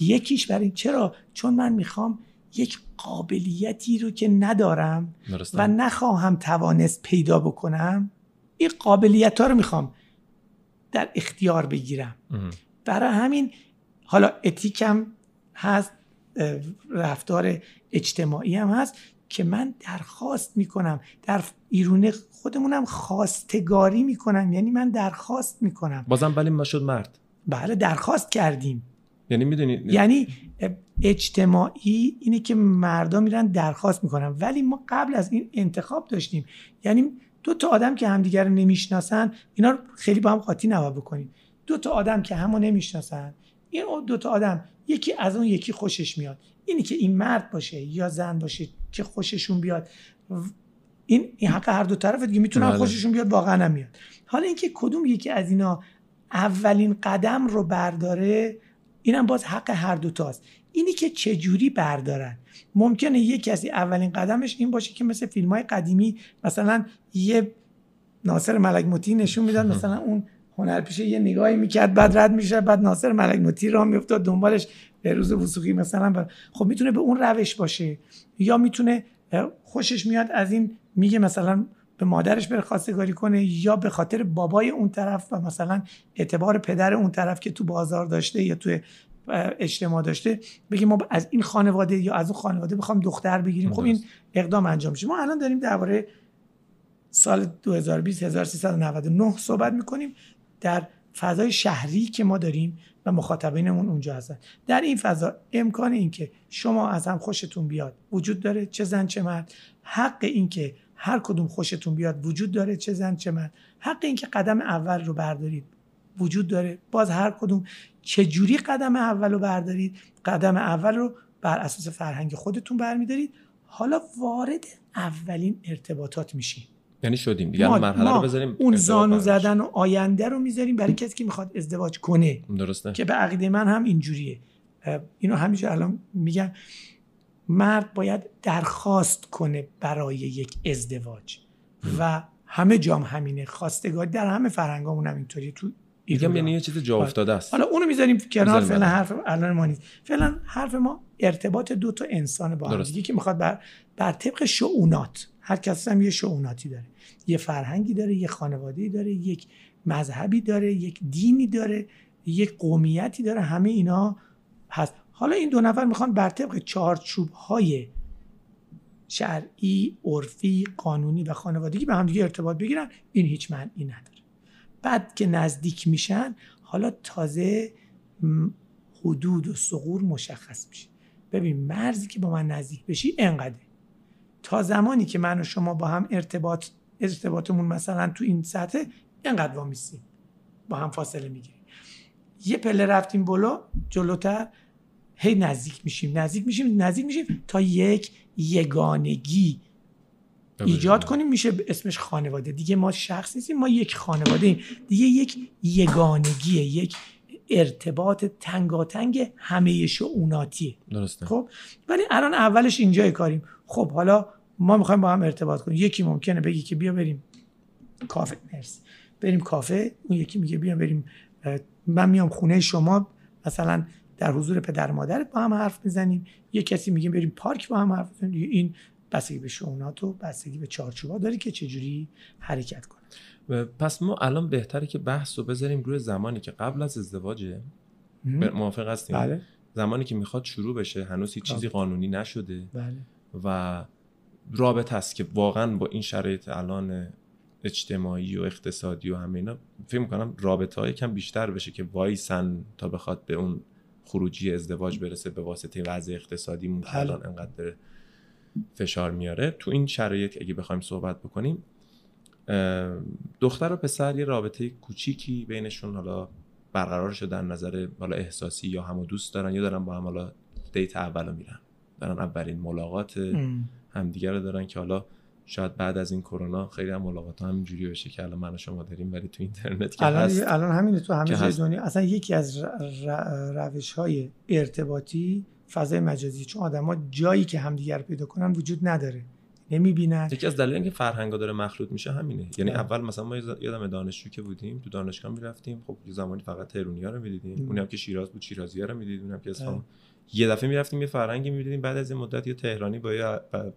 S2: یکیش برای چرا؟ چون من می‌خوام یک قابلیتی رو که ندارم
S1: درسته.
S2: و نخواهم توانست پیدا بکنم این قابلیت ها رو می‌خوام در اختیار بگیرم. برای همین حالا اتیکم هست رفتار اجتماعی هم هست. که من درخواست می‌کنم. در ایرونه خودمونم خواستگاری می‌کنم. یعنی من درخواست می‌کنم.
S1: بازم ولی ما شد مرد.
S2: بله درخواست کردیم.
S1: یعنی می‌دونید
S2: یعنی اجتماعی اینه که مردم میرن درخواست می‌کنن. ولی ما قبل از این انتخاب داشتیم. یعنی دو تا آدم که همدیگر رو نمی‌شناسن اینا رو خیلی با هم قاطی نباید بکنیم. دو تا آدم که همو نمی‌شناسن این دو تا آدم یکی از اون یکی خوشش میاد. اینی که این مرد باشه یا زن باشه که خوششون بیاد این این حق هر دو طرف دیگه می‌تونن
S1: بله.
S2: خوششون بیاد واقعا هم میاد حالا اینکه کدوم یکی از اینا اولین قدم رو برداره اینم باز حق هر دو تاست. اینی که چجوری بردارن؟ ممکنه یه کسی اولین قدمش این باشه که مثل فیلم های قدیمی مثلا یه ناصر ملک مطیع نشون می‌داد مثلا اون هنرپیشه یه نگاهی می‌کرد بعد رد میشه بعد ناصر ملک مطیع راه میافتاد دنبالش به روز وسوقی مثلا. بر... خب می‌تونه به اون روش باشه. یا می‌تونه خوشش میاد از این میگه مثلا به مادرش بره خواستگاری کنه یا به خاطر بابای اون طرف و مثلا اعتبار پدر اون طرف که تو بازار داشته یا تو اجتماع داشته بگیم ما از این خانواده یا از اون خانواده بخوام دختر بگیریم. خب این اقدام انجام میشه. ما الان داریم درباره سال 2020 1399 صحبت می‌کنیم. در فضای شهری که ما داریم و مخاطبینمون اونجا هستن. در این فضا امکان اینکه شما از هم خوشتون بیاد وجود داره چه زن چه مرد. حق اینکه هر کدوم خوشتون بیاد وجود داره چه زن چه مرد. حق اینکه قدم اول رو بردارید وجود داره. باز هر کدوم چه جوری قدم اول رو بردارید؟ قدم اول رو بر اساس فرهنگ خودتون برمیدارید. حالا وارد اولین ارتباطات میشین.
S1: یعنی شدیم. دیگه مرحله رو بذاریم
S2: اون زانو زدن و آینده رو می‌ذاریم برای کسی که می‌خواد ازدواج کنه.
S1: درسته.
S2: که به عقیده من هم اینجوریه. اینو همیشه الان میگم مرد باید درخواست کنه برای یک ازدواج. و همه جام همینه. خواستگاری در همه فرهنگامون هم اینطوریه. تو
S1: میگم یعنی یه چیز جا
S2: آره.
S1: افتاده است.
S2: حالا اونو می‌ذاریم کنار فعلا حرف الان ما نیست. فعلا حرف ما ارتباط دو تا انسان با هم که می‌خواد بر بر طبق شعونات. هر کس هم یه شعوناتی داره یه فرهنگی داره یه خانواده‌ای داره یک مذهبی داره یک دینی داره یک قومیتی داره همه اینا هست. حالا این دو نفر می‌خوان بر طبق چارچوب های شرعی، عرفی، قانونی و خانوادگی به همدیگه ارتباط بگیرن. این هیچ معنی نداره. بعد که نزدیک میشن حالا تازه حدود و سقور مشخص میشه. ببین مرزی که با من نزدیک بشی انقدر تا زمانی که من و شما با هم ارتباط ارتباطمون مثلا تو این سطح اینقدر وامیستیم. با هم فاصله می‌گیریم. یه پله رفتیم بالا جلوتر هی نزدیک میشیم نزدیک میشیم نزدیک میشیم تا یک یگانگی ایجاد کنیم. میشه اسمش خانواده. دیگه ما شخص نیستیم ما یک خانواده ایم. دیگه یک یگانگیه یک ارتباط تنگاتنگ همه شعوناتیه.
S1: درسته.
S2: خب ولی الان اولش اینجای کاریم. خب حالا ما می‌خوایم با هم ارتباط کنیم. یکی ممکنه بگی که بیا بریم کافه. مرسی. بریم کافه. اون یکی میگه بیا بریم من میام خونه شما. مثلا در حضور پدر مادرت با هم حرف می‌زنیم. یه کسی میگه بریم پارک با هم حرف بزنیم این بستگی به شونات و بستگی به چارچوبا داری که چجوری حرکت کنه.
S1: پس ما الان بهتره که بحث رو بذاریم روی زمانی که قبل از ازدواجه موافق هستیم
S2: بله.
S1: زمانی که می‌خواد شروع بشه هنوز هیچ چیزی قانونی نشده
S2: بله.
S1: و رابطه است که واقعا با این شرایط الان اجتماعی و اقتصادی و همه اینا فکر می‌کنم رابطه های کم بیشتر بشه که وایسن تا بخواد به اون خروجی ازدواج برسه به واسطه وضع اقتصادی که
S2: بله.
S1: الان انقدر فشار میاره تو این شرایط اگه بخوایم صحبت بکنیم دختر و پسر یه رابطه کوچیکی بینشون حالا برقرار شدن نظر حالا احساسی یا همو دوست دارن یا دارن با هم حالا دیت اولو میرن. دارن اولین ملاقات همدیگه رو دارن که حالا شاید بعد از این کرونا خیلی هم ملاقات ها همینجوری بشه که الان من و شما داریم ولی تو اینترنت که
S2: الان
S1: هست.
S2: الان همینه تو همه جای دنیا. اصلا یکی از روش های ارتباطی فضای مجازی چون آدما جایی که همدیگر پیدا کنن وجود نداره. نمی‌بینن
S1: یکی از دلایلی که فرهنگا داره مخلوط میشه همینه. یعنی اول مثلا ما یادم دانشجو که بودیم تو دانشگاه می‌رفتیم. خب یه زمانی فقط تهرونیا رو می‌دیدیم. اونم که شیراز بود شیرازی‌ها رو می‌دیدیم. اونم که اصفهان. یه دفعه می‌رفتیم یه فرهنگی می‌دیدیم. بعد از این مدت یه تهرانی با یه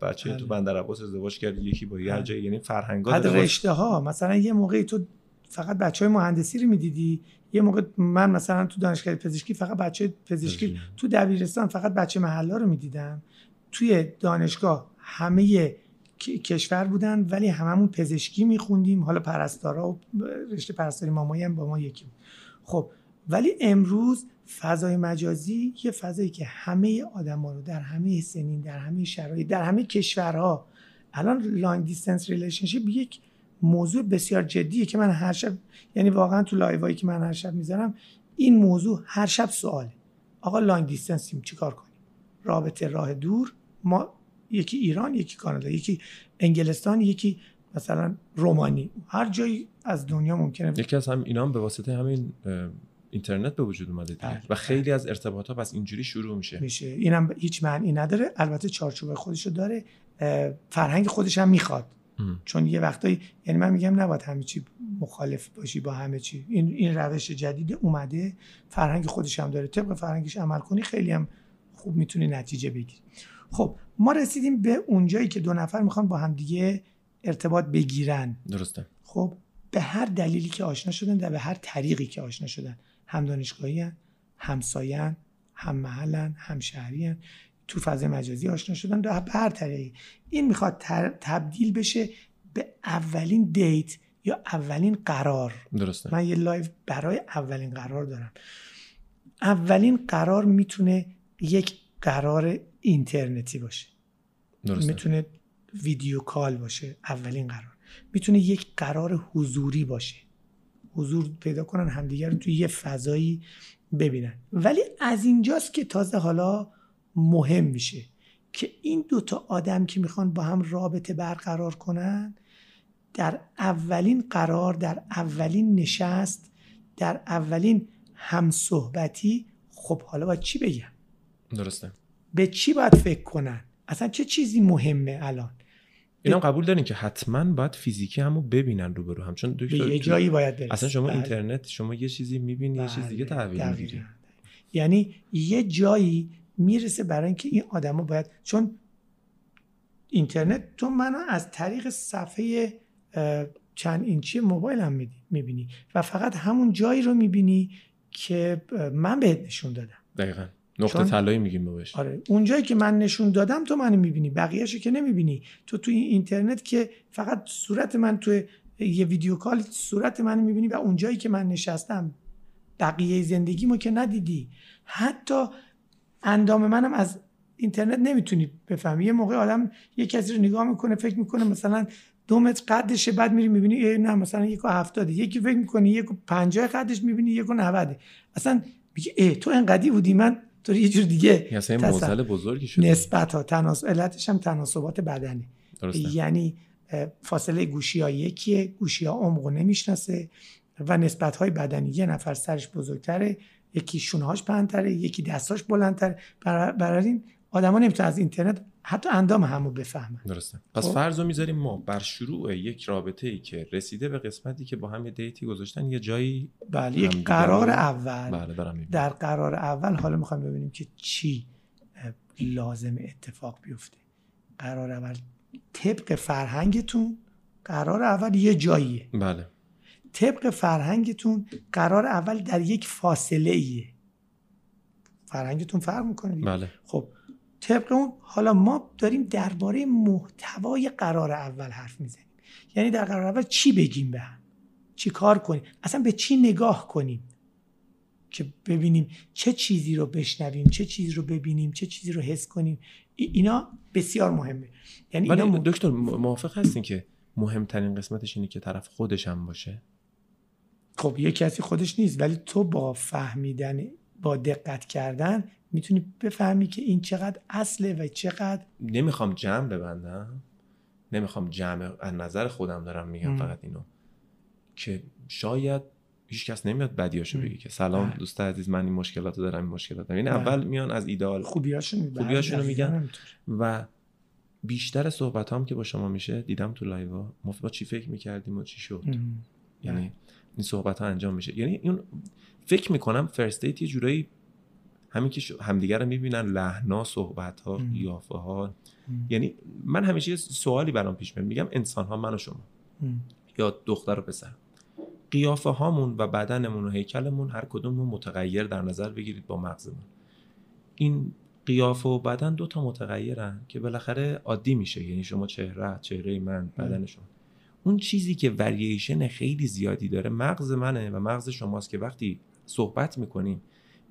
S1: بچه تو بندر عباس ازدواج کرد. یکی با یه جای یعنی فرهنگا
S2: بعد رشته ها مثلا یه موقعی تو فقط بچه های مهندسی رو می‌دیدی. یه موقع من مثلا تو دانشگاه پزشکی فقط بچه پزشکی تو دبیرستان فقط بچه محلا رو می‌دیدم. توی دانشگاه همه کشور بودن ولی هممون پزشکی میخوندیم. حالا پرستارا و رشته پرستاری مامایی هم با ما یکی بود. خب ولی امروز فضای مجازی یه فضایی که همه آدما رو در همه سنین در همه شرایط در همه کشورها الان long distance relationship یک موضوع بسیار جدیه که من هر شب یعنی واقعا تو live ایی که من هر شب می‌ذارم این موضوع هر شب سواله. آقا long distance یم چیکار کنیم؟ رابطه راه دور ما یکی ایران یکی کانادا یکی انگلستان یکی مثلا رومانی. هر جایی از دنیا ممکنه
S1: یکی از هم اینا هم به واسطه همین اینترنت به وجود اومده دیگه. بله. و خیلی از ارتباطات ها پس اینجوری شروع میشه.
S2: میشه. اینم هیچ معنی نداره. البته چارچوب خودشو داره. فرهنگ خودش هم می‌خواد. چون یه وقتایی یعنی من میگم نباید همه چی مخالف باشی با همه چی. این این روش جدید اومده. فرهنگ خودش هم داره. طبق فرهنگش عمل کنی خیلی هم خوب می‌تونی نتیجه بگیری. خب ما رسیدیم به اونجایی که دو نفر می‌خوان با هم دیگه ارتباط بگیرن.
S1: درسته.
S2: خب به هر دلیلی که آشنا شدن و به هر طریقی که آشنا شدن. هم دانشگاهی هن، همسایه‌ن هم محلن هم شهری تو فضای مجازی آشنا شدن به هر طریقی. این می‌خواد تبدیل بشه به اولین date یا اولین قرار.
S1: درسته.
S2: من یه live برای اولین قرار دارم. اولین قرار می‌تونه یک قرار اینترنتی باشه.
S1: درسته.
S2: می‌تونه ویدیو کال باشه اولین قرار. می‌تونه یک قرار حضوری باشه. حضور پیدا کنن همدیگر رو توی یه فضایی ببینن. ولی از اینجاست که تازه حالا مهم میشه که این دوتا آدم که می‌خوان با هم رابطه برقرار کنن در اولین قرار در اولین نشست در اولین همصحبتی خب حالا باید چی بگم؟
S1: درسته.
S2: به چی باید فکر کنن؟ اصلا چه چیزی مهمه الان؟
S1: اینا قبول دارین که حتما باید فیزیکی همو ببینن روبرو هم چون
S2: به یه جایی باید برسید.
S1: اصلا شما بله. اینترنت شما یه چیزی می‌بینی یه چیز دیگه بله، تحویل می‌گیری.
S2: یعنی یه جایی می‌رسه برای اینکه این آدما باید چون اینترنت تو منو از طریق صفحه چند اینچی موبایل هم می‌بینی. و فقط همون جایی رو می‌بینی که من بهت نشون دادم.
S1: دقیقا. نقطه طلایی میگیم بهش
S2: آره. اونجایی که من نشون دادم تو منو می‌بینی بقیهشو که نمی‌بینی. تو تو این اینترنت که فقط صورت من تو یه ویدیو کال صورت منو می‌بینی و اونجایی که من نشستم بقیه زندگیمو که ندیدی. حتی اندام منم از اینترنت نمی‌تونی بفهمی. یه موقع آدم یه کسی رو نگاه می‌کنه فکر می‌کنه مثلا دو متر قدشه بعد میری می‌بینی نه مثلا یک و هفتاده. یکی فکر می‌کنی یک و پنجاه قدش می‌بینی یک و نوده اصلا میگه ای تو انقدی بودی؟ من تو یه جور دیگه
S1: یعنی موزل بزرگی شده.
S2: نسبت ها تناسب علتش هم تناسبات بدنی درسته. یعنی فاصله گوشی ها یکیه گوشی ها عمق نمی‌شناسه و نسبت های بدنی. یه نفر سرش بزرگتره یکی شونهاش پهنتره یکی دستاش بلندتره. برای این آدما نمی‌تونن از اینترنت حتی اندام همو بفهمن.
S1: درسته. پس خب؟ فرض رو می‌ذاریم ما بر شروع یک رابطه ای که رسیده به قسمتی که با هم یه دیتی گذاشتن یه جایی
S2: بله یک قرار اول.
S1: بله دارم
S2: در قرار اول حالا می‌خوایم ببینیم که چی لازم اتفاق بیفته. قرار اول طبق فرهنگتون قرار اول یه جاییه.
S1: بله.
S2: طبق فرهنگتون قرار اول در یک فاصله ایه فرهنگتون فرق می‌کنه
S1: بله.
S2: خب طبق اون حالا ما داریم درباره محتوای قرار اول حرف می‌زنیم. یعنی در قرار اول چی بگیم به هم؟ چی کار کنیم؟ اصلا به چی نگاه کنیم؟ که ببینیم چه چیزی رو بشنویم چه چیزی رو ببینیم چه چیزی رو حس کنیم. اینا بسیار مهمه. یعنی
S1: اینا دکتر موافق هستین که مهمترین قسمتش اینه که طرف خودش هم باشه؟
S2: خب یه کسی خودش نیست ولی تو با فهمیدن با دقت کردن می‌تونی بفهمی که این چقدر اصله و چقدر
S1: نمی‌خوام جمع ببندم. نمی‌خوام جمع از نظر خودم دارم میگم فقط اینو. که شاید هیچ کس نمیاد بدیاشو بگی که سلام بله. دوست عزیز من این مشکلات دارم این مشکلات دارم. این یعنی اول میان از ایده‌آل
S2: خوبیاشون
S1: خوبیاشونو میگن. و بیشتر صحبت هم که با شما میشه دیدم تو live ما چی فکر می‌کردیم و چی شد. یعنی بله. این صحبت ها انجام میشه. یعنی اون فکر می‌کنم فرست دیت یه جورایی همین که همدیگه رو می‌بینن لحنا صحبت ها قیافه ها یعنی من همیشه یه سوالی برام پیش میاد. میگم انسان ها من و شما. یا دختر و پسر. قیافه هامون و بدنمون و هیکلمون هر کدوممون متغیر در نظر بگیرید با مغزمون. این قیافه و بدن دو تا متغیرن که بالاخره عادی میشه. یعنی شما چهره چهره من بدن شما. اون چیزی که ورییشن خیلی زیادی داره مغز منه و مغز شماست که وقتی صحبت می‌کنیم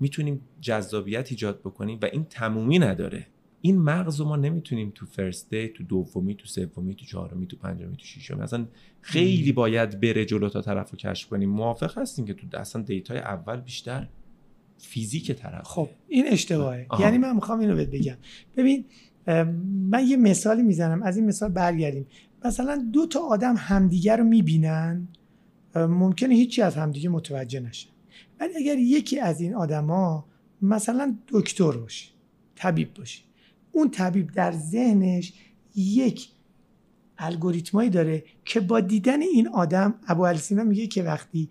S1: می‌تونیم جذابیت ایجاد بکنیم و این تمومی نداره. این مغز رو ما نمی‌تونیم تو first date تو دومی تو سومی تو چهارمی تو پنجمی تو ششمی اصلا خیلی باید بره جلو تا طرف رو کشف کنیم. موافق هستیم که تو اصلا date ای اول بیشتر فیزیک طرف
S2: خب این اشتباهه. یعنی من می‌خوام اینو بهت بگم. ببین من یه مثالی می‌زنم. از این مثال برگردیم. مثلا دو تا آدم همدیگر رو می‌بینن ممکنه هیچی از همدیگه متوجه نشه. ولی اگر یکی از این آدما مثلا دکتر باشه طبیب باشه اون طبیب در ذهنش یک الگوریتمایی داره که با دیدن این آدم ابو السینا میگه که وقتی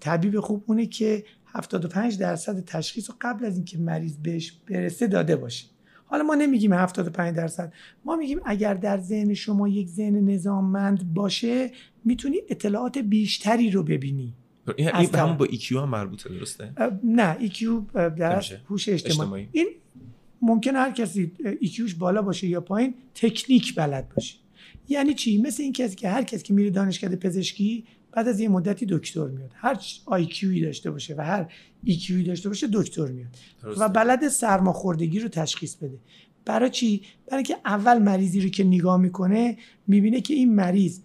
S2: طبیب خوب اونه که 75 درصد تشخیص رو قبل از اینکه مریض بهش برسه داده باشه. حالا ما نمیگیم 75 درصد ما میگیم اگر در ذهن شما یک ذهن نظاممند باشه می‌تونی اطلاعات بیشتری رو ببینی.
S1: این همون با EQ هم مربوطه درسته؟
S2: نه EQ در هوش اجتماعی. این ممکن هر کسی ایکیوش بالا باشه یا پایین تکنیک بلد باشه. یعنی چی؟ مثل این کسی که هر کسی که میره دانشکده پزشکی بعد از یه مدتی دکتر میاد. هر آیکیوی داشته باشه و هر ایکیوی داشته باشه دکتر میاد. و بلد سرماخوردگی رو تشخیص بده. برای چی؟ برای که اول مریضی رو که نگاه می‌کنه می‌بینه که این مریض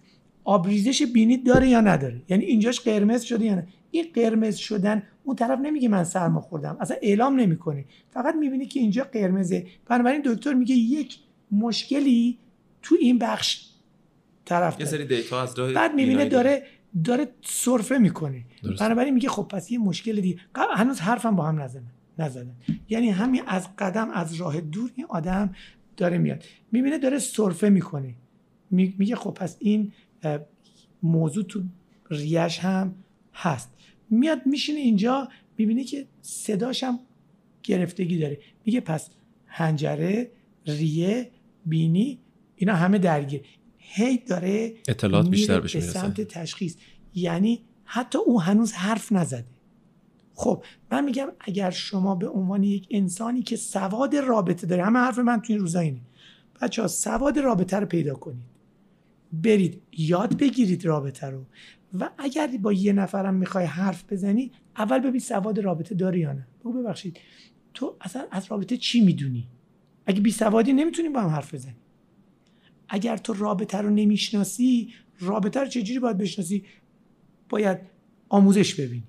S2: آبریزش بینی داره یا نداره؟ یعنی اینجاش قرمز شده یا نه؟ این قرمز شدن اون طرف نمیگه من سرما خوردم اصلا اعلام نمی‌کنه. فقط می‌بینه که اینجا قرمزه. بنابراین دکتر میگه یک مشکلی تو این بخش طرف
S1: یه سری دیتا از
S2: بعد می‌بینه داره داره. سرفه می‌کنه. بنابراین میگه خب پس یه مشکل دیگه. هنوز حرفم با هم نزدن. نزدن. یعنی همین از قدم از راه دور این آدم داره میاد. می‌بینه داره سرفه می‌کنه. میگه خب پس این موضوع تو ریش هم هست. میاد میشینه اینجا می‌بینه که صداش هم گرفتگی داره. میگه پس هنجره ریه بینی اینا همه درگیر هی داره
S1: اطلاعات بیشتر
S2: بشه به سمت تشخیص. یعنی حتی او هنوز حرف نزده. خب من میگم اگر شما به عنوان یک انسانی که سواد رابطه داره همه حرف من تو این روزا اینه. بچه ها سواد رابطه رو پیدا کنید. برید یاد بگیرید رابطه رو. و اگر با یه نفرم می‌خوای حرف بزنی اول ببین سواد رابطه داری یا نه. بگو ببخشید تو اصلا از رابطه چی می‌دونی؟ اگه بی سوادی نمی‌تونیم با هم حرف بزنیم اگر تو رابطه رو نمی‌شناسی رابطه رو چجوری باید بشناسی؟ باید آموزش ببینی.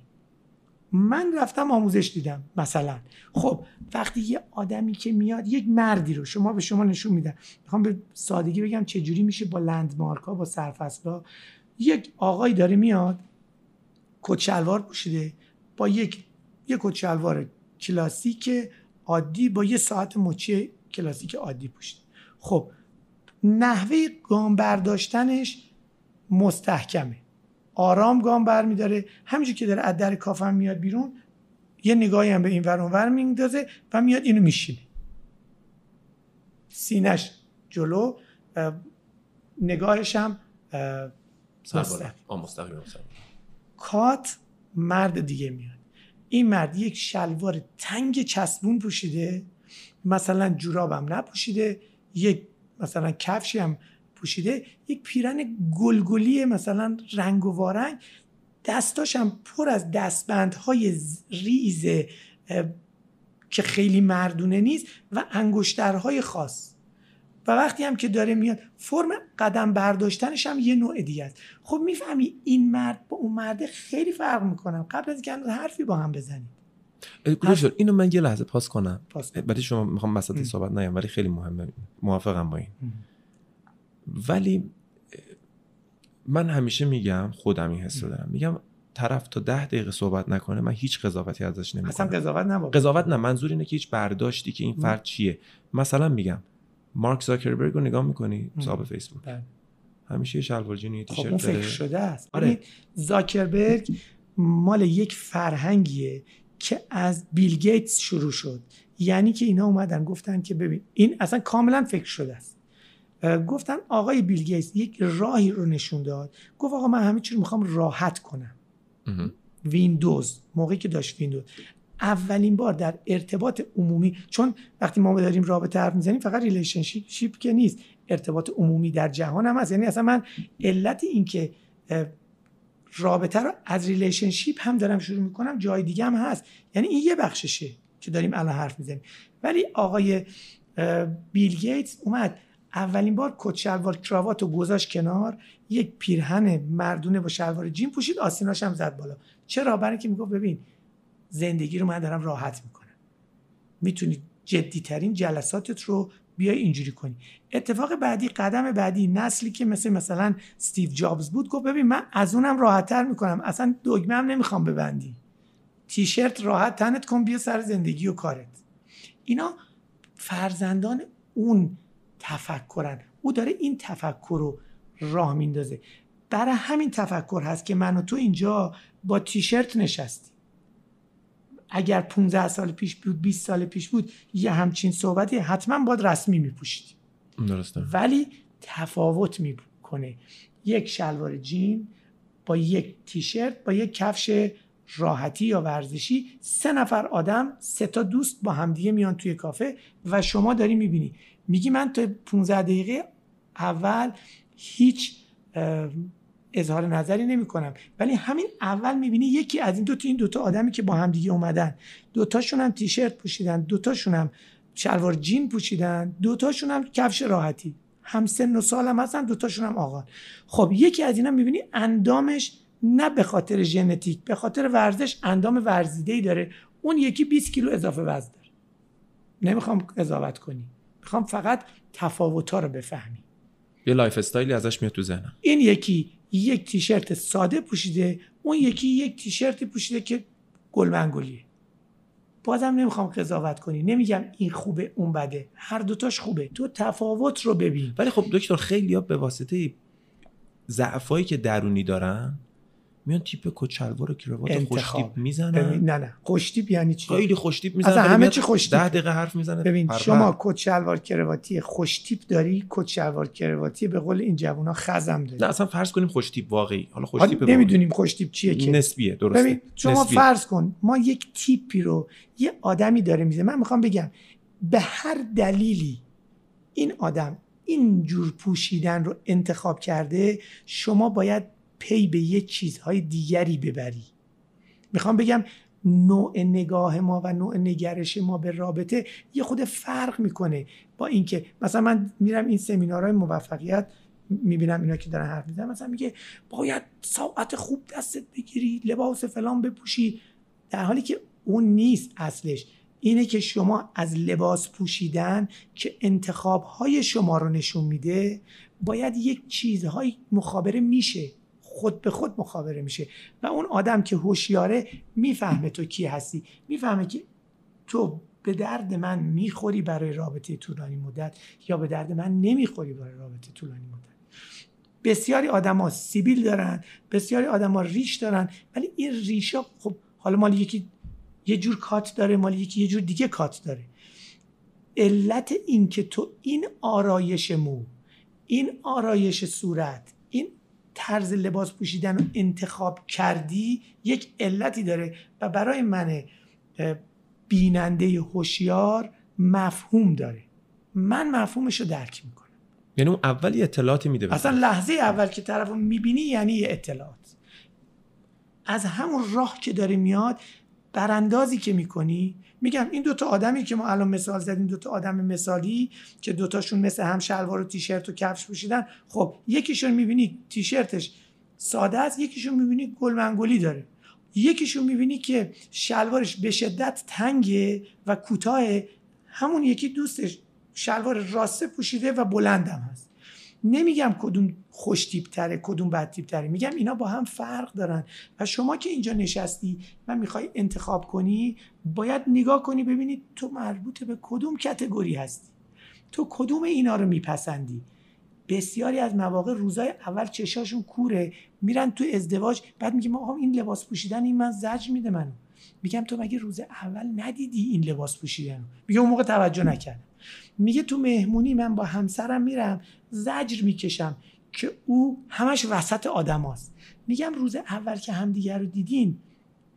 S2: من رفتم آموزش دیدم مثلا. خب وقتی یه آدمی که میاد یک مردی رو شما به شما نشون میدن می‌خوام به سادگی بگم چجوری میشه با لندمارک ها با سرفصل یک آقایی داره میاد کچلوار پوشیده با یک یک کچلوار کلاسیک عادی با یه ساعت مچی کلاسیک عادی پوشیده. خب نحوه گام برداشتنش مستحکمه. آرام گام بر میداره همینجور که داره از در کافم میاد بیرون یه نگاهی هم به این ور ور میندازه و میاد اینو میشینه. سینش جلو نگاهش هم
S1: مستقیم.
S2: کات مرد دیگه میاد. این مرد یک شلوار تنگ چسبون پوشیده مثلا جورابم نپوشیده یک مثلا کفشی هم پوشیده یک پیرن گلگلی مثلا رنگ و وارنگ. دستاش هم پر از دستبندهای ریز که خیلی مردونه نیست و انگشترهای خاص. و وقتی هم که داره میاد فرم قدم برداشتنش هم یه نوع دیگه است. خب می‌فهمی این مرد با اون مرده خیلی فرق می‌کنم. قبل از اینکه حرفی با هم بزنیم.
S1: حرف... اینو من یه لحظه پاس کنم. برای شما می‌خوام وسط صحبت نیم ولی خیلی مهمه. موافقم با این. ولی من همیشه میگم خودم این حس دارم. میگم طرف تا ده دقیقه صحبت نکنه من هیچ قضاوتی ازش نمی‌کنم.
S2: اصلا قضاوت نبود
S1: قضاوت نه منظور اینه که هیچ برداشتی که این فرد چیه. مثلا میگم مارک زاکربرگ رو نگاه می‌کنی؟ صاحب فیسبوک. بله. همیشه یه شلوار جینی
S2: خب فکر شده است. آره. زاکربرگ مال یک فرهنگیه که از بیل گیتس شروع شد. یعنی که اینا اومدن گفتن که ببین این اصلا کاملا فکر شده است. گفتن آقای بیل گیتس یک راهی رو نشون داد. گفت آقا من همه چی رو می‌خوام راحت کنم. ویندوز موقعی که داشت ویندوز. اولین بار در ارتباط عمومی چون وقتی ما داریم رابطه حرف می‌زنیم فقط relationship که نیست. ارتباط عمومی در جهان هم هست. یعنی اصلا من علت این که رابطه رو از relationship هم دارم شروع می‌کنم جای دیگه هم هست. یعنی این یه بخششه که داریم الان حرف می‌زنیم. ولی آقای بیل گیتس اومد اولین بار کت شلوار کراوات رو گذاشت کنار یک پیرهن مردونه با شلوار جین پوشید آستیناش هم زد بالا. چرا؟ برای که می‌گفت ببین زندگی رو من دارم راحت می‌کنم. می‌تونی جدی ترین جلساتت رو بیای اینجوری کنی. اتفاق بعدی قدم بعدی نسلی که مثل مثلا استیو جابز بود گفت ببین من از اونم راحتتر می‌کنم. اصلا دگمه هم نمی‌خوام ببندی. تیشرت راحت تنت کن بیا سر زندگی و کارت. اینا فرزندان اون تفکرن. او داره این تفکر رو راه میندازه. برای همین تفکر هست که من و تو اینجا با تیشرت نشستی اگر 15 سال پیش بود 20 سال پیش بود یه همچین صحبتی حتما باید رسمی میپوشیدیم
S1: درسته.
S2: ولی تفاوت می‌کنه. یک شلوار جین با یک تیشرت با یک کفش راحتی یا ورزشی. سه نفر آدم سه تا دوست با همدیگه میان توی کافه و شما داری می‌بینی. میگی من تا 15 دقیقه اول هیچ اظهار نظری نمی کنم ولی همین اول می‌بینی یکی از این دو تا این دوتا آدمی که با هم دیگه اومدن دوتاشون هم تیشرت پوشیدن دوتاشون هم شلوار جین پوشیدن دوتاشون هم کفش راحتی. هم سن و سال هم هستن دوتاشون هم آقا. خب یکی از اینا می‌بینی اندامش نه به خاطر ژنتیک به خاطر ورزش اندام ورزیده ای داره. اون یکی 20 کیلو اضافه وزن داره. نمی‌خوام قضاوت کنی. می‌خوام فقط تفاوت‌ها رو بفهمی
S1: یه lifestyle ی ازش میاد تو ذهنم.
S2: این یکی یک تیشرت ساده پوشیده اون یکی یک تیشرتی پوشیده که گل‌منگولیه بازم نمی‌خوام قضاوت کنی. نمیگم این خوبه اون بده. هر دوتاش خوبه. تو تفاوت رو ببین.
S1: ولی خب دکتر خیلی ها به واسطه ضعفایی که درونی دارن میان تیپ کچلوار و کراوات خوشتیپ می‌زنن.
S2: نه نه. خوشتیپ یعنی چی؟
S1: خیلی خوشتیپ می‌زنن.
S2: اصلا همه چی خوشتیپ.
S1: 10 دقیقه حرف می‌زنه.
S2: ببین پر شما کچلوار کرواتی خوشتیپ داری کچلوار کرواتی به قول این جوونا خزم داری.
S1: نه اصلا فرض کنیم خوشتیپ واقعی. حالا خوشتیپ
S2: نمی‌دونیم خوشتیپ چیه که.
S1: نسبیه درسته.
S2: ببین شما نسبیه. فرض کن ما یک تیپی رو یه آدمی داره میزه من می‌خوام بگم به هر دلیلی این آدم این جور پوشیدن رو انتخاب کرده شما باید پی به یه چیزهای دیگری ببری. می‌خوام بگم نوع نگاه ما و نوع نگرش ما به رابطه یه خود فرق می‌کنه با اینکه مثلا من میرم این سمینارهای موفقیت می‌بینم اینا که دارن حرف می‌زنن مثلا میگه باید ساعت خوب دستت بگیری لباس فلان بپوشی. در حالی که اون نیست اصلش. اینه که شما از لباس پوشیدن که انتخاب های شما رو نشون میده باید یک چیزهای مخابره میشه. خود به خود مخابره میشه و اون آدم که هوشیاره می‌فهمه تو کی هستی می‌فهمه که تو به درد من می‌خوری برای رابطه طولانی مدت یا به درد من نمی‌خوری برای رابطه طولانی مدت. بسیاری آدما سیبیل دارن بسیاری آدما ریش دارن ولی این ریشا خب حالا مال یکی یه جور کات داره مال یکی یه جور دیگه کات داره. علت این که تو این آرایش مو این آرایش صورت این طرز لباس پوشیدن رو انتخاب کردی یک علتی داره و برای من بیننده هوشیار مفهوم داره. من مفهومش رو درک می‌کنم.
S1: یعنی اون اولی اطلاعاتی میده
S2: اصلا لحظه اول که طرف می‌بینی یعنی یه اطلاعات. از همون راه که داره میاد براندازی که می‌کنی میگم این دوتا آدمی که ما الان مثال زدیم دوتا آدم مثالی که دوتاشون مثل هم شلوار و تیشرت و کفش پوشیدن خب یکیشون می‌بینی تیشرتش ساده است یکیشون می‌بینی گلمنگولی داره. یکیشون می‌بینی که شلوارش به شدت تنگه و کوتاه همون یکی دوستش شلوار راسته پوشیده و بلندم هست. نمیگم کدوم خوش تیپ تره کدوم تره میگم اینا با هم فرق دارن. و شما که اینجا نشستی و می‌خوای انتخاب کنی باید نگاه کنی ببینید تو مربوط به کدوم کتگوری هستی. تو کدوم اینا رو میپسندی؟ بسیاری از مواقع روزای اول چشاشون کوره میرن تو ازدواج بعد میگه ما این لباس پوشیدن این من زج میده منو. میگم تو مگه روز اول ندیدی این لباس پوشیدن میگه اون موقع توجه نکردم. میگه تو مهمونی من با همسرم میرم زجر می‌کشم. که او همش وسط آدم هست. میگم روز اول که همدیگر رو دیدین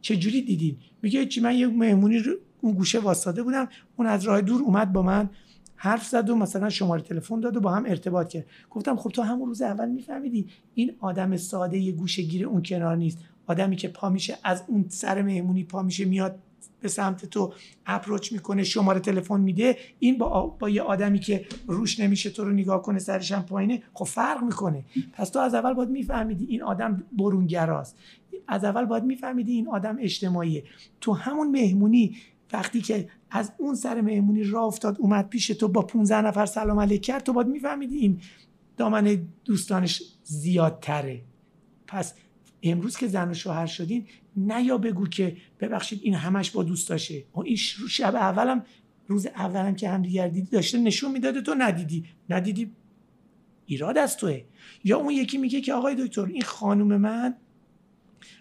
S2: چجوری دیدین؟ میگه چی من یه مهمونی رو اون گوشه واسطه بودم اون از راه دور اومد با من حرف زد و مثلا شماره تلفن داد و با هم ارتباط کرد. گفتم خب تو همون روز اول میفهمیدی این آدم ساده یه گوشه گیر اون کنار نیست. آدمی که پا میشه از اون سر مهمونی پا میشه میاد به سمت تو اپروچ می‌کنه شماره تلفن میده این با, با یه آدمی که روش نمیشه تو رو نگاه کنه سرش هم پایینه خب فرق می‌کنه. پس تو از اول باید میفهمیدی این آدم برونگراست. از اول باید میفهمیدی این آدم اجتماعیه. تو همون مهمونی وقتی که از اون سر مهمونی راه افتاد اومد پیش تو با 15 نفر سلام علیک کرد تو باید میفهمیدی این دامن دوستانش زیادتره. پس امروز که زن و شوهر شدین نه یا بگو که ببخشید این همش با دوستاشه این شب اولم روز اولم که هم دیگر دیدی داشته نشون می‌داده تو ندیدی. ندیدی ایراد از توه. یا اون یکی میگه که آقای دکتر این خانم من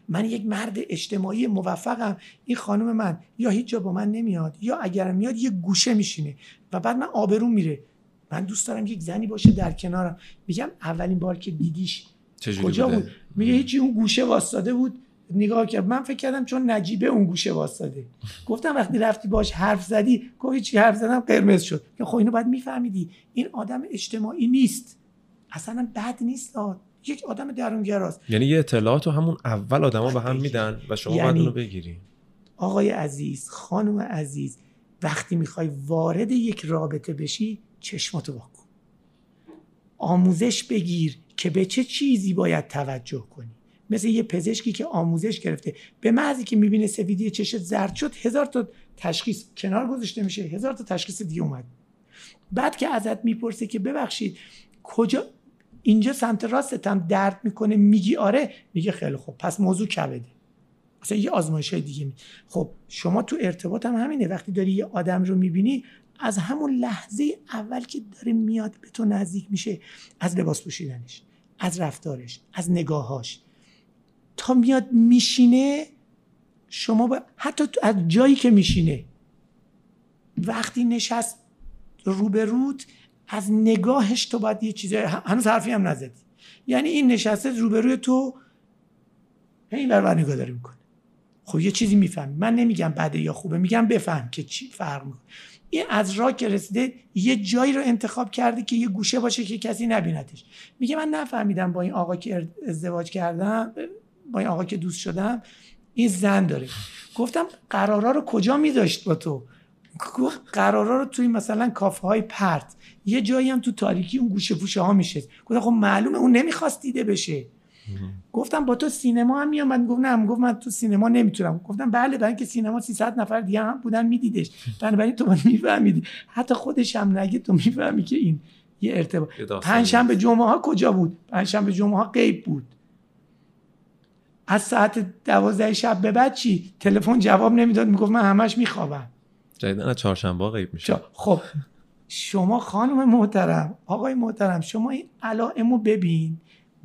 S2: من یک مرد اجتماعی موفقم. این خانم من یا هیچ جا با من نمیاد یا اگر میاد یه گوشه میشینه و بعد من آبرون میره. من دوست دارم یک زنی باشه در کنارم. میگم اولین بار که دیدیش کجا بود؟ میگه هیچی اون گوشه واسطاده بود. نگاه کرد. من فکر کردم چون نجیبه اون گوشه واسطاده گفتم وقتی رفتی باش حرف زدی گفت چی حرف زدم قرمز شد. که خب اینو باید میفهمیدی. این آدم اجتماعی نیست. اصلا بد نیست یک آدم درونگراست.
S1: یعنی یه اطلاعات رو همون اول آدما به هم میدن و شما یعنی باید بگیری.
S2: آقای عزیز خانم عزیز وقتی می‌خوای وارد یک رابطه بشی چشماتو واکن آموزش بگیر که به چه چیزی باید توجه کنی. مثل یه پزشکی که آموزش گرفته. به محضی که می‌بینه سفیدی چشت زرد شد هزار تا تشخیص کنار گذاشته میشه هزار تا تشخیص دیگه اومد. بعد که ازت می‌پرسه که ببخشید کجا؟ اینجا سمت راستت درد می‌کنه میگی آره؟ میگه خیلی خوب پس موضوع کبده مثلا یه آزمایش دیگه می. خب شما تو ارتباط هم همینه. وقتی داری یه آدم رو می‌بینی از همون لحظه اول که داره میاد به تو نزدیک میشه از لباس پوشیدنش از رفتارش از نگاهاش. تا میاد میشینه شما با... حتی از جایی که میشینه وقتی نشست روبروت از نگاهش تو باید یه چیزی هنوز حرفی هم نزدی. یعنی این نشسته روبروی تو این نگاه داره می‌کنه. خب یه چیزی می‌فهمی. من نمیگم بده یا خوبه میگم بفهم که چی فرق می‌کنه. این از راه که رسیده یه جایی رو انتخاب کرده که یه گوشه باشه که کسی نبیندش میگه من نفهمیدم با این آقا که ازدواج کردم با این آقا که دوست شدم این زن داره. گفتم قرارا رو کجا میذاشت با تو؟ گفت قرارا رو توی مثلا کافه های پرت. یه جایی هم تو تاریکی اون گوشه پوشه ها میشه گفتم خب معلومه اون نمی‌خواست دیده بشه. گفتم با تو سینما هم میام گفت نه گفت من تو سینما نمی‌تونم. گفتم بله برای اینکه سینما 300 نفر دیگه هم بودن میدیدش. بنابراین تو میفهمیدی. حتی خودش هم نگه تو می‌فهمی که این یه ارتباط. پنجشنبه جمعه ها کجا بود؟ پنجشنبه جمعه ها غیب بود. از ساعت دوازده شب به بعد چی؟ تلفن جواب نمی‌داد می‌گفت من همش میخوابم.
S1: جدیدن از چهارشنبه غیب میشه.
S2: خب شما خانم محترم آقای محترم شما این علائمو ببین.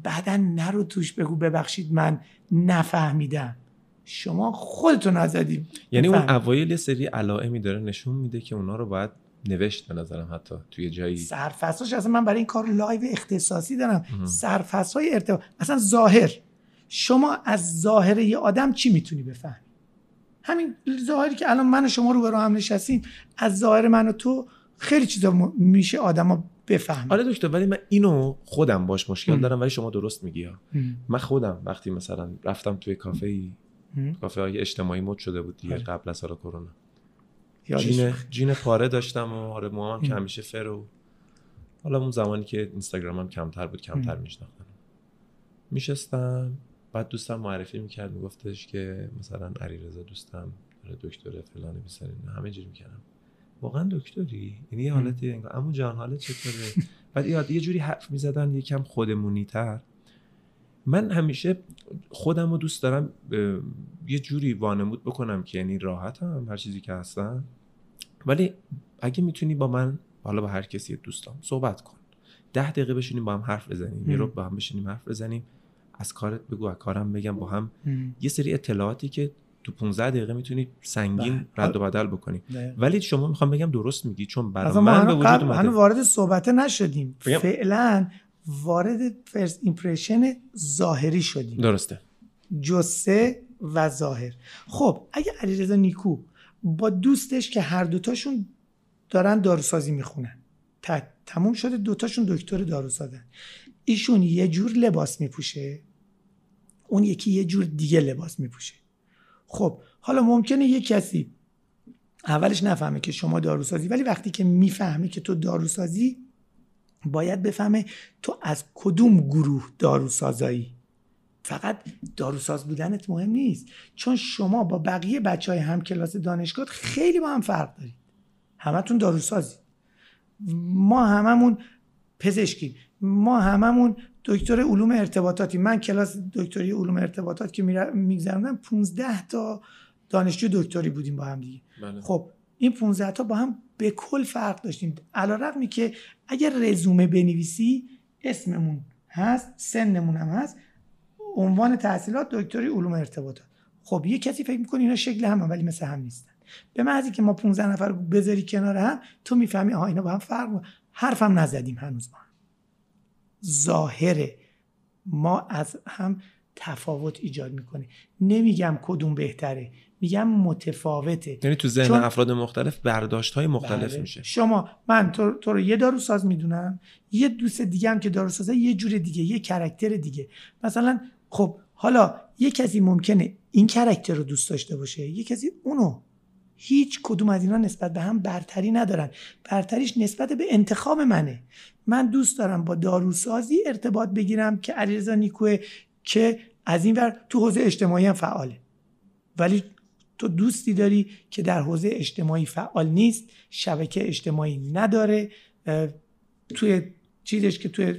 S2: بعدا نرو توش بگو ببخشید من نفهمیدم. شما خودتون نزدیم
S1: یعنی اون اوایل یه سری علائمی داره نشون میده که اونا رو باید نوشت به نظرم حتی توی جایی.
S2: سرفصلش اصلا من برای این کار live اختصاصی دارم. سرفصل های ارتباط. اصلا ظاهر. شما از ظاهر یه آدم چی می‌تونی بفهمی؟ همین ظاهری که الان من و شما رو برای هم نشستیم از ظاهر من و تو خیلی چیزا میشه آدما بفهم
S1: آره دکتر ولی من اینو خودم باش مشکل دارم ولی شما درست میگی من خودم وقتی مثلا رفتم توی کافه ای کافه های اجتماعی مد شده بود دیگه آره. قبل از سال کرونا. جین جین پاره داشتم و آره موام که همیشه فرو حالا اون زمانی که اینستاگرامم کمتر بود کمتر میشناختم. میشستم. بعد دوستم معرفی می‌کرد میگفتش که مثلا علیرضا دوستم دکتر فلان بیسارین همه جوری می‌کردم واقعا دکتری؟ یعنی یه حالتی انگار عمو جان حالت چطوره؟ بعد یاد یه جوری حرف می‌زدن یکم خودمونی تر. من همیشه خودم رو دوست دارم یه جوری وانمود بکنم که یعنی راحتم هر چیزی که هستم. ولی اگه می‌تونی با من حالا با هر کسی دوستام صحبت کن. ده دقیقه بشینیم با هم حرف بزنیم یه رو با هم بشینیم حرف بزنیم. از کارت بگو از کارم بگم با هم. یه سری اطلاعاتی که تو 15 دقیقه می‌تونی سنگین بله. رد و بدل بکنی. ولی شما می‌خوام بگم درست میگی چون برای من به وجود اومده.
S2: وارد صحبت نشدیم. فعلا وارد first impression ظاهری شدیم.
S1: درسته.
S2: جثه و ظاهر. خب اگه علیرضا نیکو با دوستش که هر دوتاشون دارن داروسازی می‌خونن. تموم شده دوتاشون دکتر داروسازن. ایشون یه جور لباس میپوشه. اون یکی یه جور دیگه لباس میپوشه. خب حالا ممکنه یه کسی اولش نفهمه که شما داروسازی ولی وقتی که می‌فهمه که تو داروسازی باید بفهمه تو از کدوم گروه داروسازایی؟ فقط داروساز بودنت مهم نیست. چون شما با بقیه بچه های هم کلاس دانشگاه خیلی با هم فرق دارید. همتون داروسازی. ما هممون پزشکی ما هممون دکتر علوم ارتباطاتی. من کلاس دکتری علوم ارتباطات که میگذروندم 15 تا دانشجو دکتری بودیم با هم دیگه. بله. خب این 15 تا با هم به کل فرق داشتیم. علیرغمی که اگر رزومه بنویسی اسممون هست سنمون هم هست عنوان تحصیلات دکتری علوم ارتباطات. خب یه کسی فکر می‌کنه اینا شکل هم, ولی مثل هم نیستن. به محضی که ما 15 نفر بذاری کنار هم تو می‌فهمی آها اینا با هم فرق حرفم نزدیم هنوز با ظاهره. ما از هم تفاوت ایجاد می‌کنه. نمیگم کدوم بهتره میگم متفاوته.
S1: یعنی تو ذهن افراد مختلف برداشت های مختلف بله. میشه.
S2: شما من تو, تو رو یه داروساز می‌دونم یه دوست دیگه هم که داروسازه یه جور دیگه یه کرکتر دیگه. مثلا خب حالا یه کسی ممکنه این کرکتر رو دوست داشته باشه یه کسی اونو هیچ کدوم از اینا نسبت به هم برتری ندارن. برتریش نسبت به انتخاب منه. من دوست دارم با داروسازی ارتباط بگیرم که علیرضا نیکوه که از این ور تو حوزه اجتماعی هم فعاله. ولی تو دوستی داری که در حوزه اجتماعی فعال نیست شبکه اجتماعی نداره توی چیزش که توی